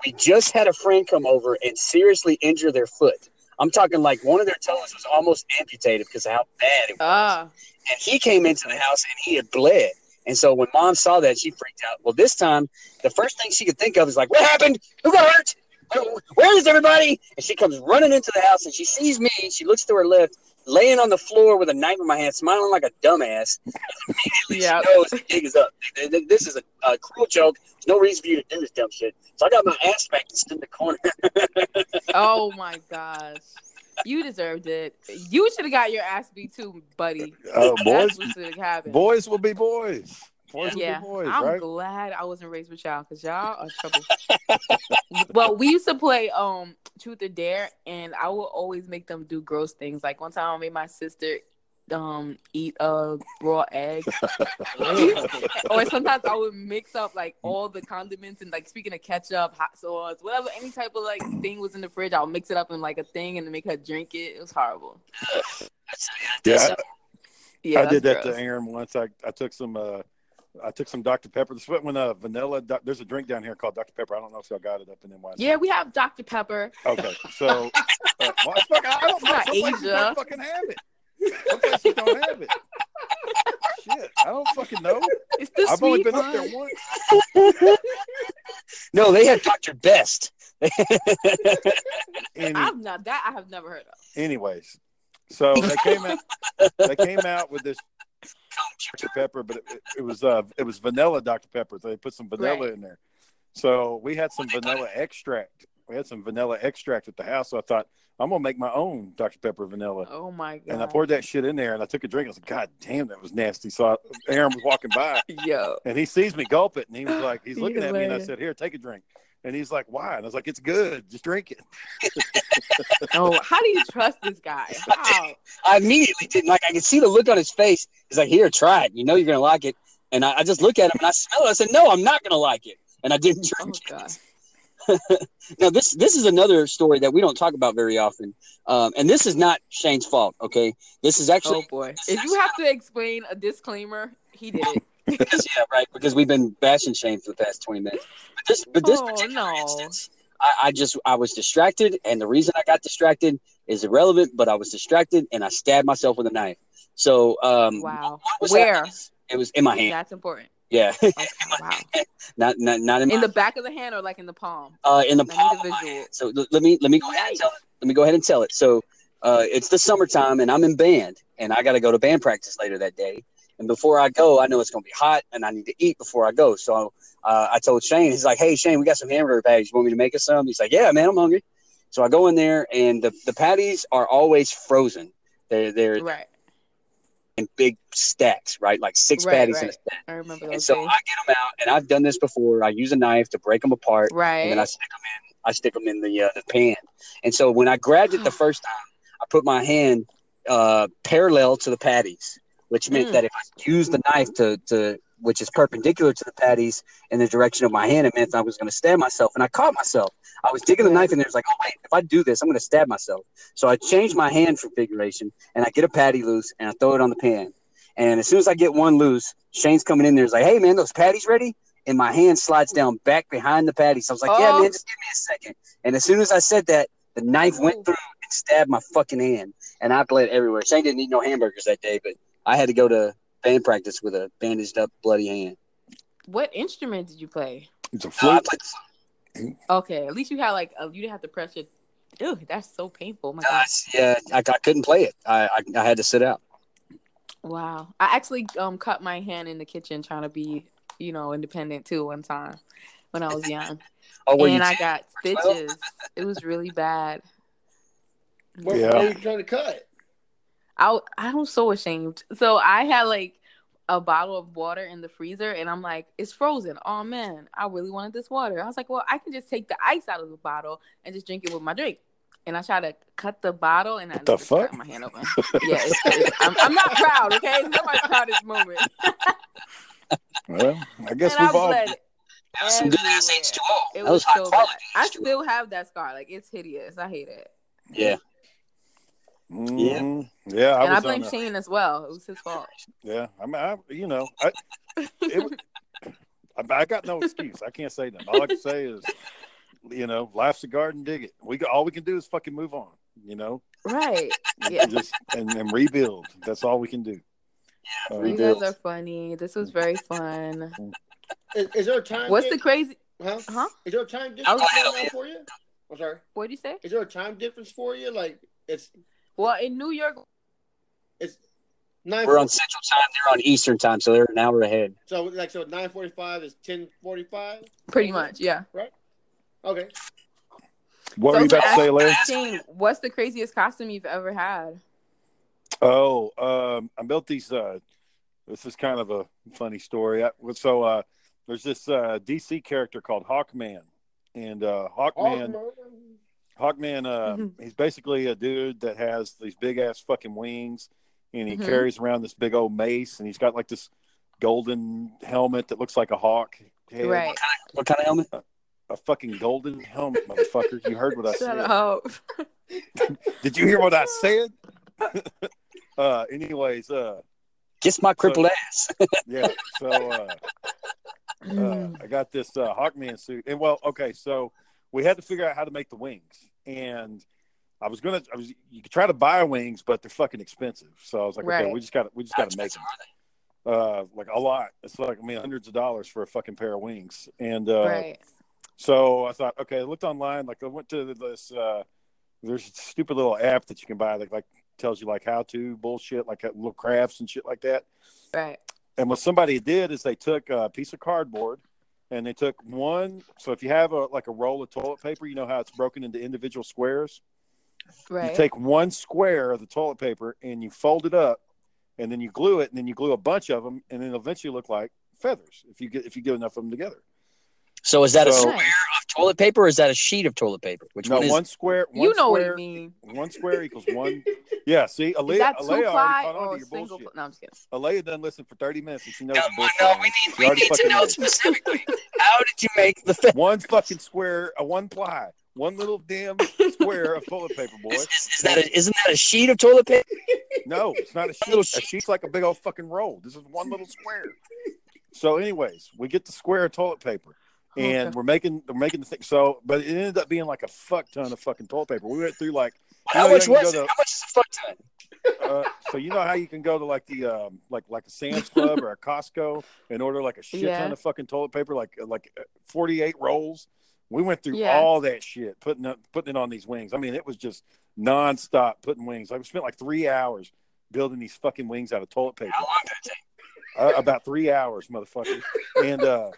we just had a friend come over and seriously injure their foot. I'm talking like one of their toes was almost amputated because of how bad it was.
Ah.
And he came into the house and he had bled. And so when mom saw that, she freaked out. Well, this time, the first thing she could think of is like, "What happened? Who got hurt?" where is everybody? And she comes running into the house and she sees me. She looks to her left, laying on the floor with a knife in my hand, smiling like a dumbass.
Yeah.
She knows the gig is up. This is a, a cruel joke. There's no reason for you to do this dumb shit. So I got my ass smacked and in the corner.
Oh my gosh. You deserved it. You should have got your ass beat too, buddy.
Oh, boys,
That's what should have happened.
boys will be boys. Boys
yeah,
will be boys,
I'm
right?
glad I wasn't raised with y'all because y'all are trouble. well, we used to play um Truth or Dare, and I would always make them do gross things. Like one time, I made my sister um eat a raw egg, or sometimes I would mix up like all the condiments and like speaking of ketchup, hot sauce, whatever, any type of like thing was in the fridge, I'll mix it up in like a thing and make her drink it. It was horrible.
Yeah,
Yeah,
I did
that's
that
gross.
to Aaron once. I, I took some uh I took some Dr. Pepper. This is when uh, vanilla. doc- There's a drink down here called Dr. Pepper. I don't know if y'all got it up in NYC.
Yeah, we have Dr. Pepper.
Okay, so uh, well, it's fucking, I don't know.
It's not
Some places
Asia.
don't fucking have it. Some places don't have it. Shit, I don't fucking know.
It's the
I've only
sweet
been up there once.
no, they had Dr. Best.
Any,
I've not that I have never heard of.
anyways, so they came out. They came out with this Dr. Pepper, but it, it, it was uh it was vanilla Dr. Pepper. So they put some vanilla
Right.
in there. So we had some vanilla extract. We had some vanilla extract at the house. So I thought I'm gonna make my own Dr. Pepper vanilla.
Oh my god.
And I poured that shit in there, and I took a drink. I was like, "God damn, that was nasty." So I, Aaron was walking by,
Yo.
and he sees me gulp it, and he was like, "He's
You're
looking at me," and I said, "Here, take a drink." And he's like, "Why?" And I was like, "It's good. Just drink it."
Oh, how do you trust this guy? How?
I immediately didn't like. I could see the look on his face. He's like, "Here, try it. You know you're gonna like it." And I, I just look at him and I smell it. I said, "No, I'm not gonna like it." And I didn't
Oh
drink
god.
It. Now this this is another story that we don't talk about very often, um, and this is not Shane's fault. Okay, this is actually.
Oh boy. If you have to explain a disclaimer, he did it.
because, yeah right because we've been bashing Shane for the past twenty minutes. But this but this
Oh,
particular
no.
instance, I, I just I was distracted, and the reason I got distracted is irrelevant. But I was distracted, and I stabbed myself with a knife. So um,
Wow. Where?
It was in my hand.
That's important.
Yeah,
Okay, wow.
not not not in,
In the back of the hand or like in the palm?
uh in the
I
palm of my hand. So l- let me let me go ahead and tell it. Let me go ahead and tell it. So uh, it's the summertime, and I'm in band, and I got to go to band practice later that day. And before I go, I know it's going to be hot, and I need to eat before I go. So uh, I told Shane, he's like, "Hey, Shane, we got some hamburger patties. You want me to make us some?" He's like, "Yeah, man, I'm hungry." So I go in there, and the, the patties are always frozen. They're they're
Right.
In big stacks, right? Like six
Right,
patties in a stack.
I remember those.
And so
days.
I get them out, and I've done this before. I use a knife to break them apart, right? and then I stick them in. I stick them in the uh, the pan. And so when I grabbed it the first time, I put my hand uh, parallel to the patties, which meant
Mm.
that if I used the knife to to which is perpendicular to the patties in the direction of my hand, it meant I was going to stab myself. And I caught myself. I was digging the knife in there. It's like, oh wait, if I do this, I'm going to stab myself. So I changed my hand configuration, and I get a patty loose, and I throw it on the pan. And as soon as I get one loose, Shane's coming in there. He's like, hey man, those patties ready? And my hand slides down back behind the patty. So I was like, yeah,
Oh.
man, just give me a second. And as soon as I said that, the knife
Oh.
went through and stabbed my fucking hand. And I bled everywhere. Shane didn't eat no hamburgers that day, but I had to go to band practice with a bandaged up, bloody hand.
What instrument did you play?
It's a
So I
flute.
played,
Okay, at least you had like a, you didn't have to press it. Ew, that's so painful. Oh my
uh,
God.
yeah, I, I couldn't play it. I, I I had to sit out.
Wow. I actually um cut my hand in the kitchen trying to be, you know, independent too one time when I was young.
Oh, were you
I got stitches. It was really bad.
What,
Yeah.
what are you trying to cut?
I I was so ashamed. So I had like a bottle of water in the freezer and I'm like, it's frozen. Oh man, I really wanted this water. I was like, well, I can just take the ice out of the bottle and just drink it with my drink. And I tried to cut the bottle and I
the
just cut
fuck?
my hand open. yeah, it's, it's, I'm, I'm not proud, okay? It's not my proudest moment.
Well, I guess
and
we've
I
all.
That was some good ass. H2O.
It
that
was
was high
so
quality.
bad. I
H2O.
still have that scar. Like it's hideous. I hate it.
Yeah.
Mhm. Yeah, I
and I blame Shane as well. It was his fault.
Yeah, I mean, I, you know, I, it, I, I got no excuse. I can't say nothing. All I can say is, you know, life's a garden, dig it. We all we can do is fucking move on. You know,
Right.
And
Yeah.
just and, and rebuild. That's all we can do. Uh,
You
Rebuild.
guys are funny. This was very fun.
Is, is there a time?
What's
di-
the crazy?
Huh?
Huh?
Is there a time
I was-
difference for you? I'm sorry.
What do you say?
Is there a time difference for you? Like it's
Well, in New York,
it's nine.
We're on Central Time. They're on Eastern Time, so they're an hour ahead.
So like so nine forty five is ten forty five.
pretty much, yeah. Right.
Okay.
What
So
were you about to say, Larry?
asking, what's the craziest costume you've ever had?
Oh, um, I built these. Uh, this is kind of a funny story. I, so uh, there's this uh, DC character called Hawkman, and uh, Hawkman, Hawkman, uh,
Mhm.
he's basically a dude that has these big ass fucking wings, and he
Mhm.
carries around this big old mace, and he's got like this golden helmet that looks like a hawk head.
Right.
What kind of helmet?
A fucking golden helmet, motherfucker. You heard what I
Shut
said.
up.
Did you hear what I said? uh, anyways, uh,
Kiss my crippled ass.
yeah. So uh, uh, I got this uh, Hawkman suit, and well, okay, so we had to figure out how to make the wings, and I was gonna, I was, you could try to buy wings, but they're fucking expensive. So I was like, okay, we just got to, we just got to make them. Uh, like a lot. It's like I mean, hundreds of dollars for a fucking pair of wings, and uh,
right.
so I thought, okay, I looked online. Like I went to this. Uh, there's a stupid little app that you can buy that like tells you like how to bullshit, like little crafts and shit like that.
Right.
And what somebody did is they took a piece of cardboard and they took one. So if you have a like a roll of toilet paper, you know how it's broken into individual squares.
Right.
You take one square of the toilet paper and you fold it up, and then you glue it, and then you glue a bunch of them, and then it'll eventually look like feathers if you get if you get enough of them together.
So is that a square of toilet paper or is that a sheet of toilet paper? Which
no,
one is
one square. One
you know
square,
what I mean.
One square equals one. Yeah, see,
Is
Alea,
that two
Alea already
ply
caught on to
or
your
single?
bullshit.
No, I'm just kidding.
Alea doesn't listen for 30 minutes and she knows
No, no, we need we need to know
knows.
specifically. How did you make the fit?
One fucking square, a one ply, one little damn square of toilet paper, boy.
Is, is, is that a, isn't that a sheet of toilet paper?
No, it's not a sheet.
Little
A
sheet.
sheet's like a big old fucking roll. This is one little square. So, anyways, we get the square of toilet paper, and
Okay.
we're making we're making the thing. So, but it ended up being like a fuck ton of fucking toilet paper. We went through like
How
know,
much
you
was it?
to-
How much is a fuck ton?
uh, so you know how you can go to like the um, like like a Sam's Club or a Costco and order like a shit
Yeah.
ton of fucking toilet paper, like like forty eight rolls. We went through
Yeah.
all that shit, putting up, putting it on these wings. I mean, it was just nonstop putting wings. I spent like three hours building these fucking wings out of toilet paper.
How long did it take?
Uh, about three hours, motherfucker. And uh,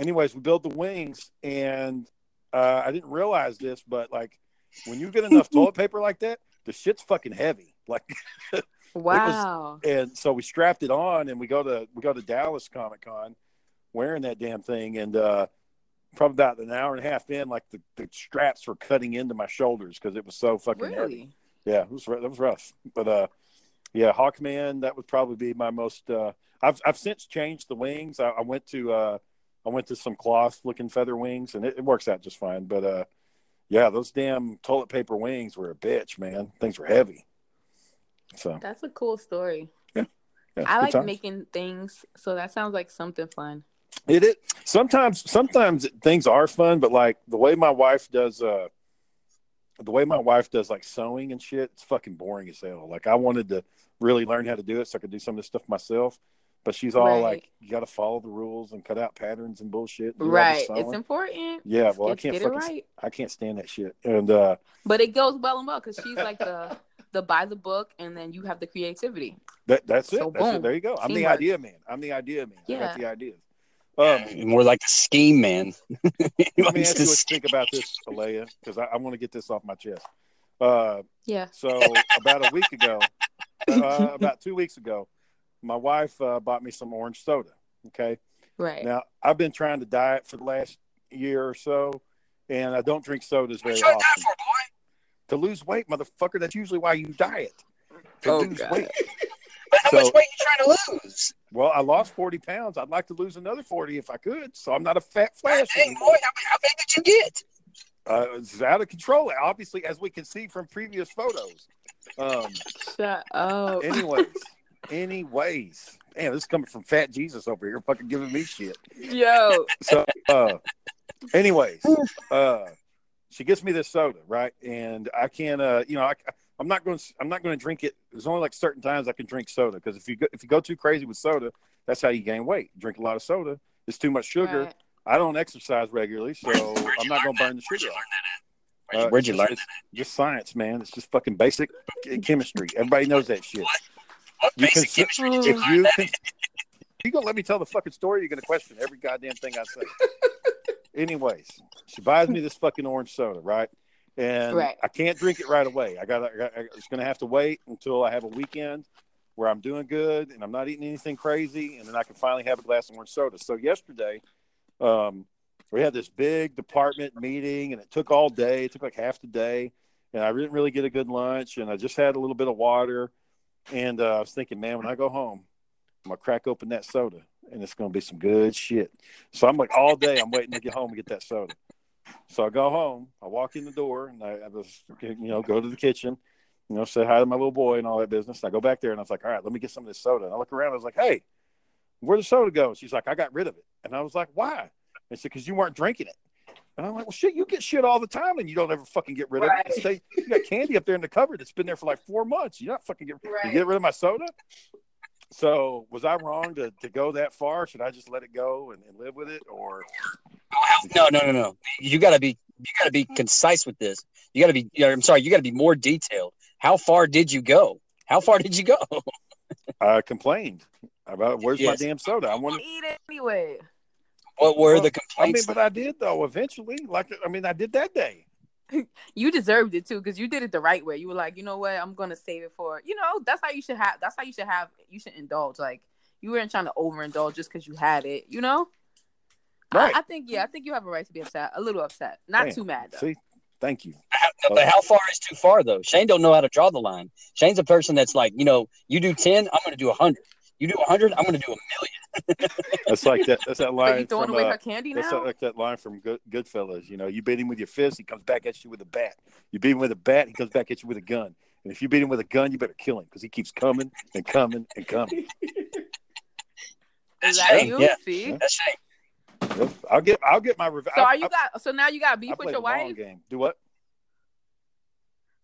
anyways, we built the wings, and uh, I didn't realize this, but like when you get enough toilet paper like that, the shit's fucking heavy. Like
Wow.
and so we strapped it on and we go to we go to Dallas Comic Con wearing that damn thing and uh probably about an hour and a half in like the, the straps were cutting into my shoulders because it was so fucking heavy. Yeah, it was that was rough. But uh yeah, Hawkman, that would probably be my most uh I've I've since changed the wings. I, I went to uh I went to some cloth looking feather wings and it, it works out just fine. But uh yeah, those damn toilet paper wings were a bitch, man. Things were heavy. So
That's a cool story.
yeah,
I like
times.
making things, so that sounds like something fun.
It, it sometimes sometimes things are fun, but like the way my wife does uh the way my wife does like sewing and shit, it's fucking boring as hell. Like I wanted to really learn how to do it so I could do some of this stuff myself. But she's all
Right.
like, You gotta follow the rules and cut out patterns and bullshit. and do all this
Right. It's important.
Yeah, well I can't
get it
fucking
right.
I can't stand that shit. And uh
But it goes well and well because she's like the the buy the book and then you have the creativity.
that that's it.
So,
that's it.
boom.
There you go. I'm the idea man. I'm the idea man. I
Yeah.
got the ideas. Um
More like the scheme man.
Let me ask you what you think about this, Alea, because I, I want to get this off my chest. Uh
Yeah.
So about a week ago, uh, about two weeks ago, my wife uh, bought me some orange soda. Okay.
Right.
Now I've been trying to diet for the last year or so, and I don't drink sodas very
you to
often
for, boy?
to lose weight, motherfucker. That's usually why you diet to
Oh,
lose
God.
weight.
But how
So-
much weight are you trying to lose?
Well, I lost forty pounds. I'd like to lose another forty if I could. So I'm not a fat flash.
Hey,
anymore.
boy, how, how big did you get?
Uh, it's out of control, obviously, as we can see from previous photos. Um,
Shut up.
anyways, anyways, damn, this is coming from Fat Jesus over here, fucking giving me shit.
Yo.
So, uh, anyways, uh, she gets me this soda, right? And I can't, uh, you know, I, I'm not going, to I'm not going to drink it. There's only like certain times I can drink soda because if you go, if you go too crazy with soda, that's how you gain weight. Drink a lot of soda, it's too much sugar.
Right.
I don't exercise regularly, so
Where'd
I'm not going to burn
that?
the
Where'd you
sugar.
learn. Where'd,
Uh,
where'd you learn
just, just science, man. It's just fucking basic chemistry. Everybody knows that shit.
What
You
basic
can-
chemistry did you learn
you can, you gonna let me tell the fucking story, you're gonna question every goddamn thing I say. Anyways, she buys me this fucking orange soda, right? And
Right.
I can't drink it right away. I got. I was gonna have to wait until I have a weekend where I'm doing good and I'm not eating anything crazy, and then I can finally have a glass of orange soda. So yesterday, um, we had this big department meeting, and it took all day. It took like half the day, and I didn't really get a good lunch, and I just had a little bit of water. And uh, I was thinking, man, when I go home, I'm gonna crack open that soda, and it's gonna be some good shit. So I'm like all day, I'm waiting to get home and get that soda. So I go home, I walk in the door, and I, I was, you know, go to the kitchen, you know, say hi to my little boy and all that business. And I go back there, and I was like, all right, let me get some of this soda. And I look around, I was like, hey, where'd the soda go? She's like, I got rid of it, and I was like, why? And she said, because you weren't drinking it. And I'm like, well, shit, you get shit all the time, and you don't ever fucking get rid of
Right.
it. Stay, you got candy up there in the cupboard that's been there for like four months. You're not fucking get, you get rid of my soda. So was I wrong to, to go that far? Should I just let it go and, and live with it, or oh,
No, no, no, no. You gotta be you gotta be concise with this. You gotta be you know, I'm sorry, you gotta be more detailed. How far did you go? How far did you go?
I complained about where's
Yes.
my damn soda? I want.
To eat it anyway.
What were
Well,
the
I mean,
complaints?
but I did though. Eventually, like I mean, I did that day.
You deserved it too because you did it the right way. You were like, you know what, I'm gonna save it for. You know, that's how you should have. That's how you should have. You should indulge. Like you weren't trying to overindulge just because you had it. You know.
Right.
I, I think yeah. I think you have a right to be upset. A little upset. Not
Damn.
too mad though.
See, thank you.
No, but how far is too far though? Shane don't know how to draw the line. Shane's a person that's like, you know, you do ten, I'm gonna do a hundred. You do a hundred, I'm gonna do a million.
That's like that. That's that
But
line
you throwing
from.
away
uh,
her candy
that's
now?
like that line from Good, Goodfellas. You know, you beat him with your fist, he comes back at you with a bat. You beat him with a bat, he comes back at you with a gun. And if you beat him with a gun, you better kill him because he keeps coming and coming and coming.
Is that
Shane,
you?
yeah.
See.
That's Shane.
Yep. I'll get. I'll get my revenge.
So are you got? So now you got beef
I
with your wife?
game. Do what?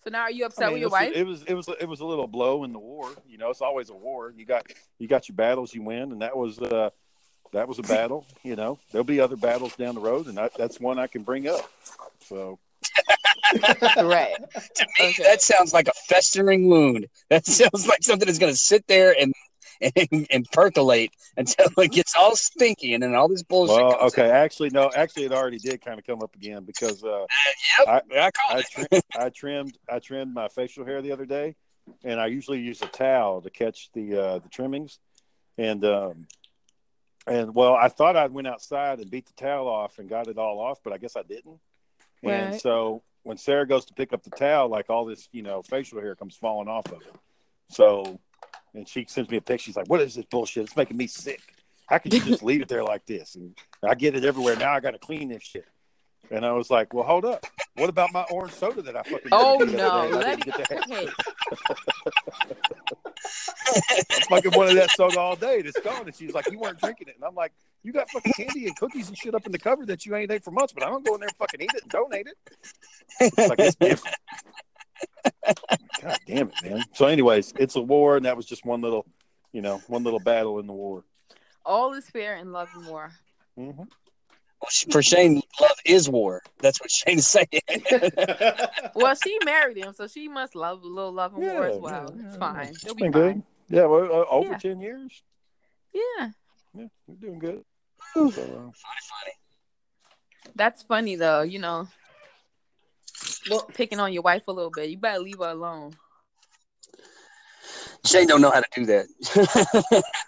So now are you
I
upset
mean,
with your wife?
It was it was it was a little blow in the war. You know, it's always a war. You got you got your battles you win, and that was uh that was a battle. You know, there'll be other battles down the road, and that, that's one I can bring up. So
right.
To me,
Okay.
that sounds like a festering wound. That sounds like something that's gonna sit there and and, and percolate until it gets all stinky and then all this bullshit.
well,
comes
okay, actually no, actually it already did kind of come up again because uh.
Yep,
I-
I,
I
it.
I trimmed I trimmed my facial hair the other day, and I usually use a towel to catch the uh, the trimmings, and um, and well, I thought I went outside and beat the towel off and got it all off, but I guess I didn't. And so when Sarah goes to pick up the towel, like all this, you know, facial hair comes falling off of it. So, and she sends me a picture. She's like, "What is this bullshit? It's making me sick. How can you just leave it there like this?" And I get it everywhere. Now I got to clean this shit. And I was like, "Well, hold up. What about my orange soda that I fucking?"
Oh no! Let
that.
hey,
I fucking wanted that soda all day. and It's gone. And she's like, "You weren't drinking it." And I'm like, "You got fucking candy and cookies and shit up in the cupboard that you ain't ate for months, but I don't go in there and fucking eat it and donate it." It's like it's different. God damn it, man. So, anyways, it's a war, and that was just one little, you know, one little battle in the war.
all is fair in love and war.
hmm
Well, for Shane, love is war. That's what Shane's saying.
Well, she married him, so she must love a little love and war as
Yeah,
well.
yeah,
it's fine.
It's
They'll be
been
fine.
good. Yeah, well, uh, over
Yeah.
ten years.
Yeah,
Yeah, we're doing good. So, uh,
funny, funny.
that's funny though. You know, picking on your wife a little bit. You better leave her alone.
Shane don't know how to do that.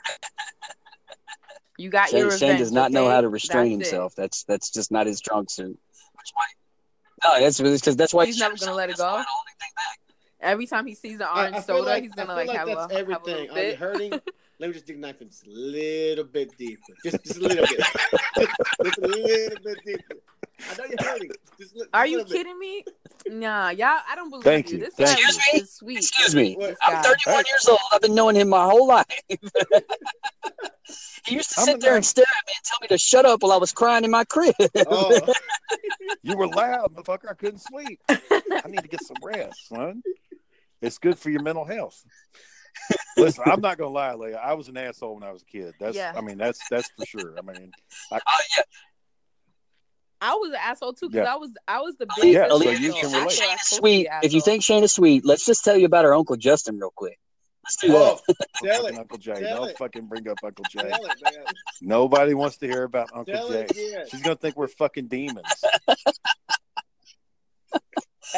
You got
Shane,
your
Shane does not know how to restrain
That's it.
himself. That's that's just not his strong suit. Which why? No, that's because that's why
He's
he
never gonna let it go?
That's why I don't think back.
Every time he sees the orange
I feel
soda,
like,
he's gonna
feel
like,
like
have,
that's
a, have a
everything.
little
Are you hurting? Let me just dig knife just a little bit deeper. Just, just a little bit. just a little bit deeper. I know you're hurting.
Are you kidding me? Nah, y'all. I don't believe
Thank
you.
you.
This
Thank
guy
you.
is,
Excuse me?
is sweet.
Excuse me.
This
I'm
guy.
31 years old. I've been knowing him my whole life. he used to
I'm
sit
a
there and stare at me and tell me to shut up while I was crying in my crib.
Oh,
you were loud, motherfucker. I couldn't sleep. I need to get some rest, son. It's good for your mental health. Listen, I'm not gonna lie, Leah. I was an asshole when I was a kid. That's,
Yeah.
I mean, that's that's for sure. I mean,
oh yeah.
I was an asshole too because
Yeah.
I was I was the
biggest.
big
yeah, so you can relate.
thought I was supposed to be
Sweet. If you
asshole.
think Shayna's sweet, let's just tell you about our Uncle Justin real quick. Let's do
Oh,
that.
tell it.
Uncle Jay.
Tell
Don't
it.
fucking bring up Uncle Jay.
Tell it, man.
Nobody wants to hear about Uncle
Tell
Jay.
it again.
She's gonna think we're fucking demons.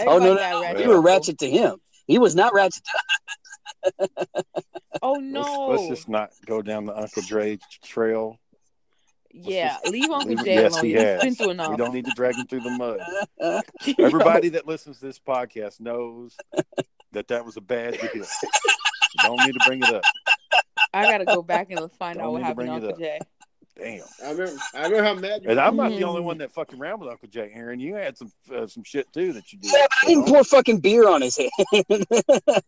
Oh no, no,
ratchet
You were ratchet to him. He was not ratchet. To
Oh
Let's,
no!
let's just not go down the Uncle Dre trail.
Yeah, leave Uncle
Leave-
Jay
yes,
alone.
he
He's
has.
been through
We don't need to drag him through the mud. Everybody that listens to this podcast knows that that was a bad deal. Don't need to bring it up.
I gotta go back and find
Don't
out what happened to Uncle
up.
Jay.
Damn.
I remember. I remember how mad you
And
were.
I'm not the
Mhm.
only one that fucking around with Uncle Jay, Aaron. You had some uh, some shit too that you did.
Yeah, I didn't
don't-
pour fucking beer on his head.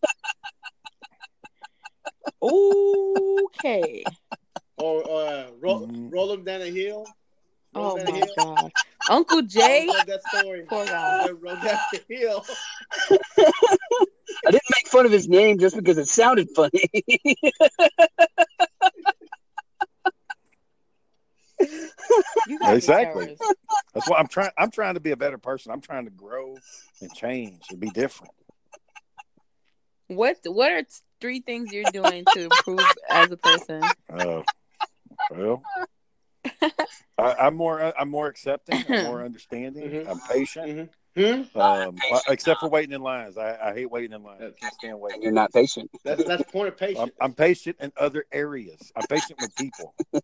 Okay.
Or uh, roll,
Mhm.
roll him down a hill. Roll
Oh my
hill.
god. Uncle Jay.
I that story.
Poor guy.
Roll down the hill.
I didn't make fun of his name just because it sounded funny.
You guys are
Exactly. That's why I'm trying. I'm trying to be a better person. I'm trying to grow and change and be different.
What What are three things you're doing to improve as a person?
Uh, well, I, I'm more. I'm more accepting. I'm more understanding.
Mhm.
I'm patient.
Hmm?
Um, except for waiting in lines. I, I hate waiting in lines. I can't stand waiting.
you're not patient.
That's that's point of patience.
I'm, I'm patient in other areas. I'm patient with people.
I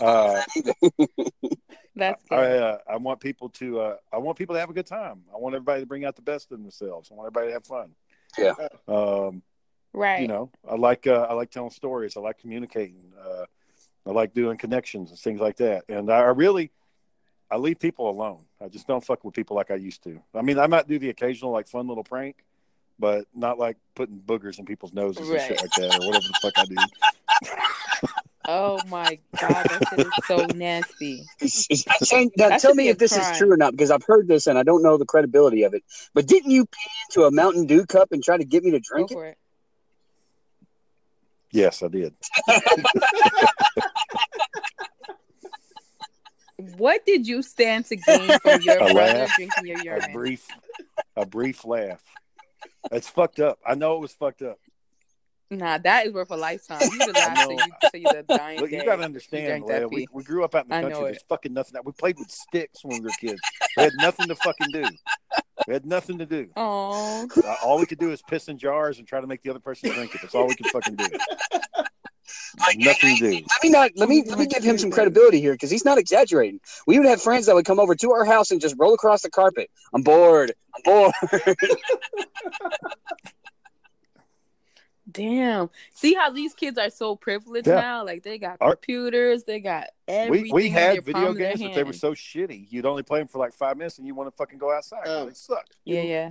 don't
Uh,
believe that either.
That's
I
good.
uh, I want people to uh, I want people to have a good time. I want everybody to bring out the best in themselves. I want everybody to have fun.
Yeah.
Um,
right.
you know, I like uh, I like telling stories. I like communicating. I like doing connections and things like that. And I really I leave people alone. I just don't fuck with people like I used to. I mean, I might do the occasional like fun little prank, but not like putting boogers in people's noses and shit like that or whatever the fuck I do.
oh my god, that shit is so nasty.
It's- it's- now tell me if this
crime.
is true or not because I've heard this and I don't know the credibility of it. But didn't you pee into a Mountain Dew cup and try to get me to
Go
drink it?
it.
Yes, I did.
What did you stand to gain from your
A
brother
laugh.
drinking your urine?
A brief a brief laugh. It's fucked up. I know it was fucked up.
Nah, that is worth a lifetime. You the last thing you say the dying
Look, you gotta understand,
that
Leia, we, we grew up out in the
I
country. There's fucking nothing. We played with sticks when we were kids. We had nothing to fucking do. We had nothing to do.
Oh,
Uh, all we could do is piss in jars and try to make the other person drink it. That's all we could fucking do.
Like,
Nothing to do.
Let me not let me let me give him some credibility here because he's not exaggerating. We would have friends that would come over to our house and just roll across the carpet. I'm bored. I'm bored.
damn! See how these kids are so privileged
Yeah.
now? Like they got
Our-
computers, they got
We
everything.
we
in
had video
palm of their
games, but they were so shitty. You'd only play them for like five minutes, and you want to fucking go outside.
Um,
they sucked.
Yeah, yeah.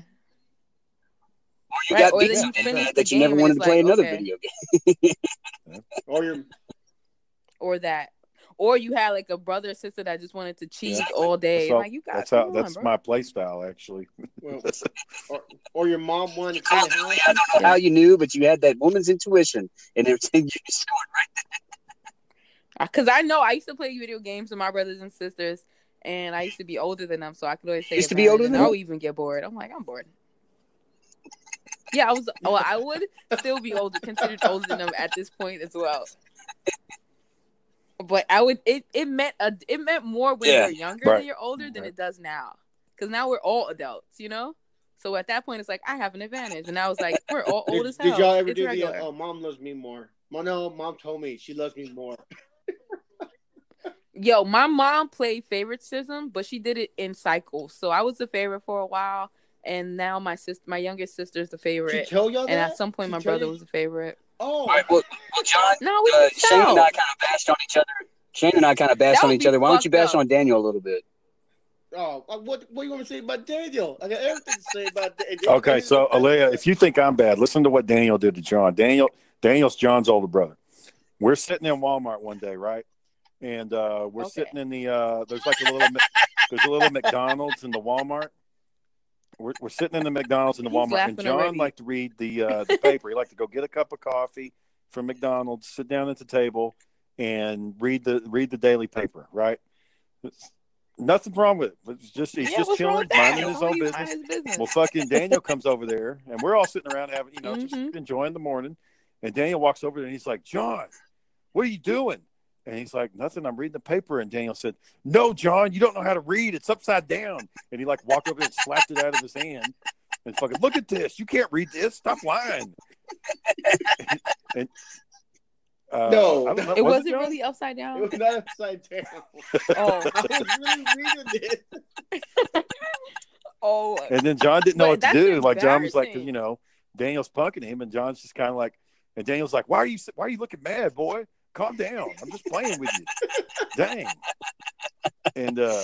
Or you
Right,
got
or
beat
then you
Yeah,
finish the
that you
game
never wanted
it's
to play
like,
another
okay.
video game.
or your
or that, or you had like a brother or sister that just wanted to cheese
Yeah.
all day.
That's how-
like you guys,
That's how.
come
That's
on,
my play style, actually.
well, or, or your mom wanted to clean the house.
I don't know how you knew, but you had that woman's intuition, and everything you scored right.
Uh, because I know I used to play video games with my brothers and sisters, and I used to be older than them, so I could always say
Used to be older than
I'll
them?
even get bored. I'm like, I'm bored. Yeah, I was. Well, I would still be older, considered older than them at this point as well. But I would. It it meant a. It meant more when
Yeah,
you're younger
right.
than you're older than
Right.
it does now. Because now we're all adults, you know. So at that point, it's like I have an advantage, and I was like, we're all old
Did,
as hell.
did y'all ever
It's
do
regular.
the? Oh, mom loves me more. Well, no, mom told me she loves me more.
Yo, my mom played favoritism, but she did it in cycles. So I was the favorite for a while, and now my sister, my youngest sister's the
She
favorite.
tell y'all that.
And at some point,
She
my brother
you?
was the favorite.
Oh,
All right, well, well John,
No, we
uh, Shane and. I kind of bashed on each other. Shane and I kind of bashed on each other. Why don't you bash
up.
on Daniel a little bit?
oh, uh, what what do you want me to say about Daniel? I got everything to say about Daniel.
Okay, so Alea, if you think I'm bad, listen to what Daniel did to John. Daniel, Daniel's John's older brother. We're sitting in Walmart one day, right? And uh, we're
Okay.
sitting in the uh, there's like a little there's a little McDonald's in the Walmart. We're, we're sitting in the McDonald's in the Walmart, and John
already.
liked to read the uh, the paper. He liked to go get a cup of coffee from McDonald's, sit down at the table, and read the read the daily paper, right? Nothing wrong with it. It's just he's
Yeah,
just chilling, minding his own business.
his business?
Well, fucking Daniel comes over there, and we're all sitting around having, you know, just
Mhm.
enjoying the morning. And Daniel walks over there, and he's like, "John, what are you doing?" And he's like, "Nothing. I'm reading the paper." And Daniel said, "No, John, you don't know how to read. It's upside down." And he like walked over there and slapped it out of his hand, and fucking look at this. You can't read this. Stop lying. and, uh,
No,
know.
it
Was
wasn't
John?
really upside down.
It was not upside down.
Oh,
I was really reading it.
oh,
And then John didn't know what to do. Like John was like, 'cause,
embarrassing.
you know, Daniel's punking him, and John's just kind of like, and Daniel's like, "Why are you? Why are you looking mad, boy? Calm down. I'm just playing with you." Dang. And uh,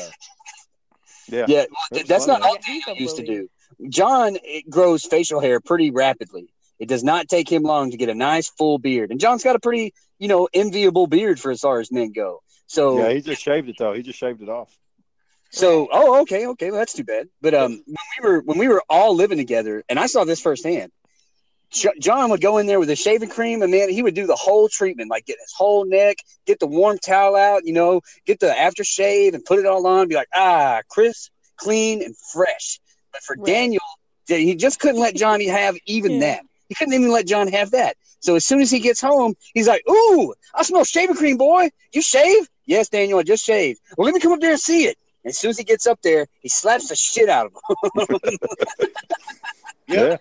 yeah,
Yeah,
it
that's
funny.
not all
Yeah, he's a
Daniel used to do. John it grows facial hair pretty rapidly. It does not take him long to get a nice full beard, and John's got a pretty, you know, enviable beard for as far as men go. So,
Yeah, he just shaved it though. He just shaved it off.
so, oh, okay, okay, well, that's too bad. But um, when we were when we were all living together, and I saw this firsthand. Jo- John would go in there with a shaving cream, and man, he would do the whole treatment, like get his whole neck, get the warm towel out, you know, get the aftershave, and put it all on. Be like, ah, crisp, clean, and fresh. But for
Right.
Daniel, he just couldn't let Johnny have even
Yeah.
that. He couldn't even let John have that. So as soon as he gets home, he's like, "Ooh, I smell shaving cream, boy. You shave? Yes, Daniel, I just shaved. Well, let me come up there and see it." And as soon as he gets up there, he slaps the shit out of him.
Yeah,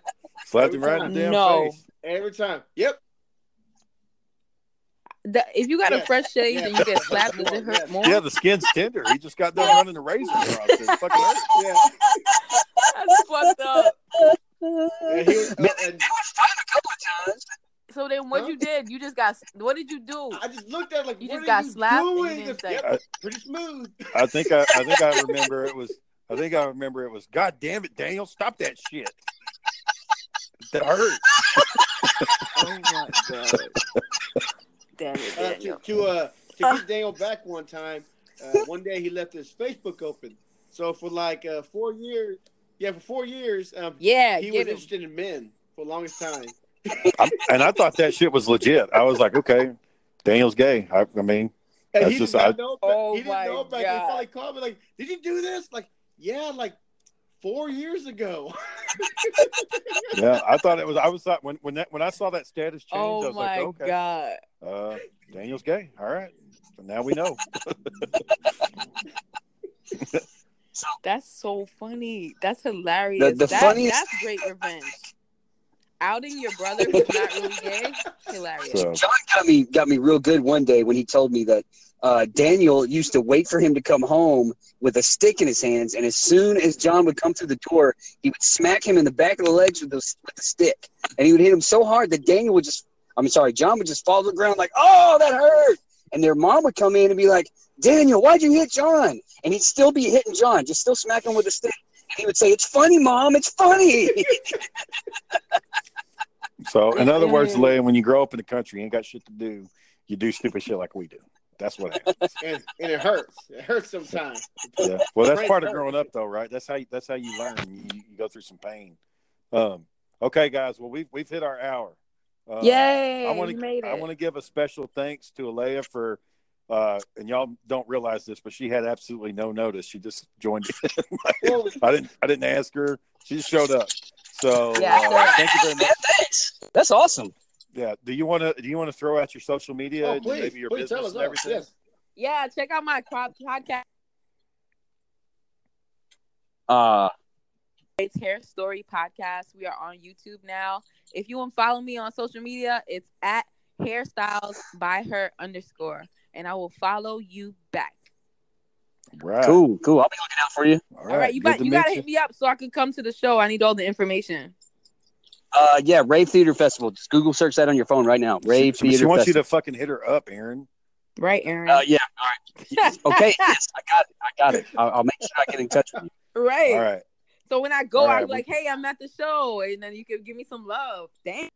slapped him
Every
right in the damn
No.
face.
Every time. Yep.
The- if you got a fresh shave
yes.
and you get slapped, does it hurt
Yes.
more?
Yeah, the skin's tender. He just got done running the razor across it. It fucking hurt.
Yeah.
That's fucked up.
And he was, uh,
Man,
and
It was fun a couple of times.
So then, what
Huh?
you did? You just got. What did you do?
I just looked at it like,
You
what
just
are
got
you
slapped and
doing?
didn't
Yep, pretty smooth.
I think I, I think I remember it was. I think I remember it was. God damn it, Daniel! Stop that shit. That hurt.
Oh my god! Damn it,
Uh, to
Daniel.
to uh to get Daniel back one time, uh, one day he left his Facebook open. So for like uh, four years, yeah, for four years, um,
Yeah,
he was
him.
interested in men for the longest time.
I'm, and I thought that shit was legit. I was like, okay, Daniel's gay. I, I mean,
And
That's
he
just-
did
I-
not know.
Oh
he didn't
my
know back.
God.
He finally called me like, "Did you do this?" Like, yeah, like four years ago.
yeah, I thought it was. I was thought when when that when I saw that status change, I
Oh
was
my
like, okay,
god!
uh, Daniel's gay. All right, so now we know.
That's so funny. That's hilarious.
the
that,
funniest-
That's great revenge. Outing your brother who's not really gay, hilarious.
So
John got me got me real good one day when he told me that uh, Daniel used to wait for him to come home with a stick in his hands, and as soon as John would come through the door, he would smack him in the back of the legs with the, with the stick, and he would hit him so hard that Daniel would just, I'm sorry, John would just fall to the ground like, "Oh, that hurt!" And their mom would come in and be like, "Daniel, why'd you hit John?" And he'd still be hitting John, just still smacking him with a stick. And he would say, "It's funny, mom. It's funny."
So, in other words. Leia, when you grow up in the country, you ain't got shit to do. You do stupid shit like we do. That's what happens.
and and it hurts. It hurts sometimes.
Yeah. Well, that's part of growing up, though, right? That's how you, that's how you learn. You, you go through some pain. Um, okay, guys. Well, we've we've hit our hour. Uh,
Yay!
I want
we
to
made it.
I want to give a special thanks to Alea for. Uh, and y'all don't realize this, but she had absolutely no notice. She just joined in.
Well,
I didn't. I didn't ask her. She just showed up. So
Yeah,
uh, thank you very much.
Man, thanks. That's awesome.
Yeah. Do you want to? Do you want to throw out your social media
oh, please,
maybe your
please
business
tell us
and everything?
Yes.
yeah, check out my pod- podcast.
Uh,
It's Hair Story Podcast. We are on YouTube now. If you want to follow me on social media, it's at hairstyles by her underscore, and I will follow you back.
Right.
cool, cool. I'll be looking out for you.
All right, you got you got to hit me up so I can come to the show. I need all the information.
Uh, yeah, Rave Theater Festival. Just Google search that on your phone right now. Rave
She, she
Theater
wants you to fucking hit her up, Aaron.
Right, Aaron.
Uh, yeah. All right. Yes. Okay. yes, I got it. I got it. I'll, I'll make sure I get in touch with you.
right.
All right.
So when I go,
All right,
I'm like, hey, I'm at the show, and then you can give me some love. Damn.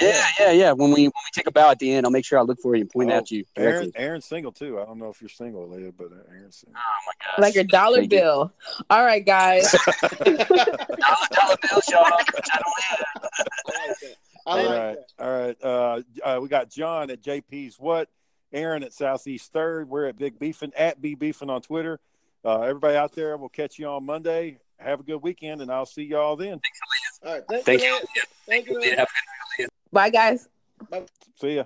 Yeah, yeah, yeah. When we when we take a bow at the end, I'll make sure I look for you and point
Oh,
out you
Aaron. Aaron's single too. I don't know if you're single, Leah, but uh, Aaron's single.
Oh my gosh.
Like your dollar
Thank you.
bill. All right, guys.
dollar, dollar bills, y'all. Which I don't have.
I like that. I
All
like
right,
that.
all right. Uh, uh, we got John at JP's What, Aaron at Southeast Third. We're at Big Beefin at B Beefin on Twitter. Uh, everybody out there, we'll catch you on Monday. Have a good weekend, and I'll see y'all then.
All right. Thank,
Thank
you.
you.
Thank you.
Yeah,
Lance.
Bye, guys.
See ya.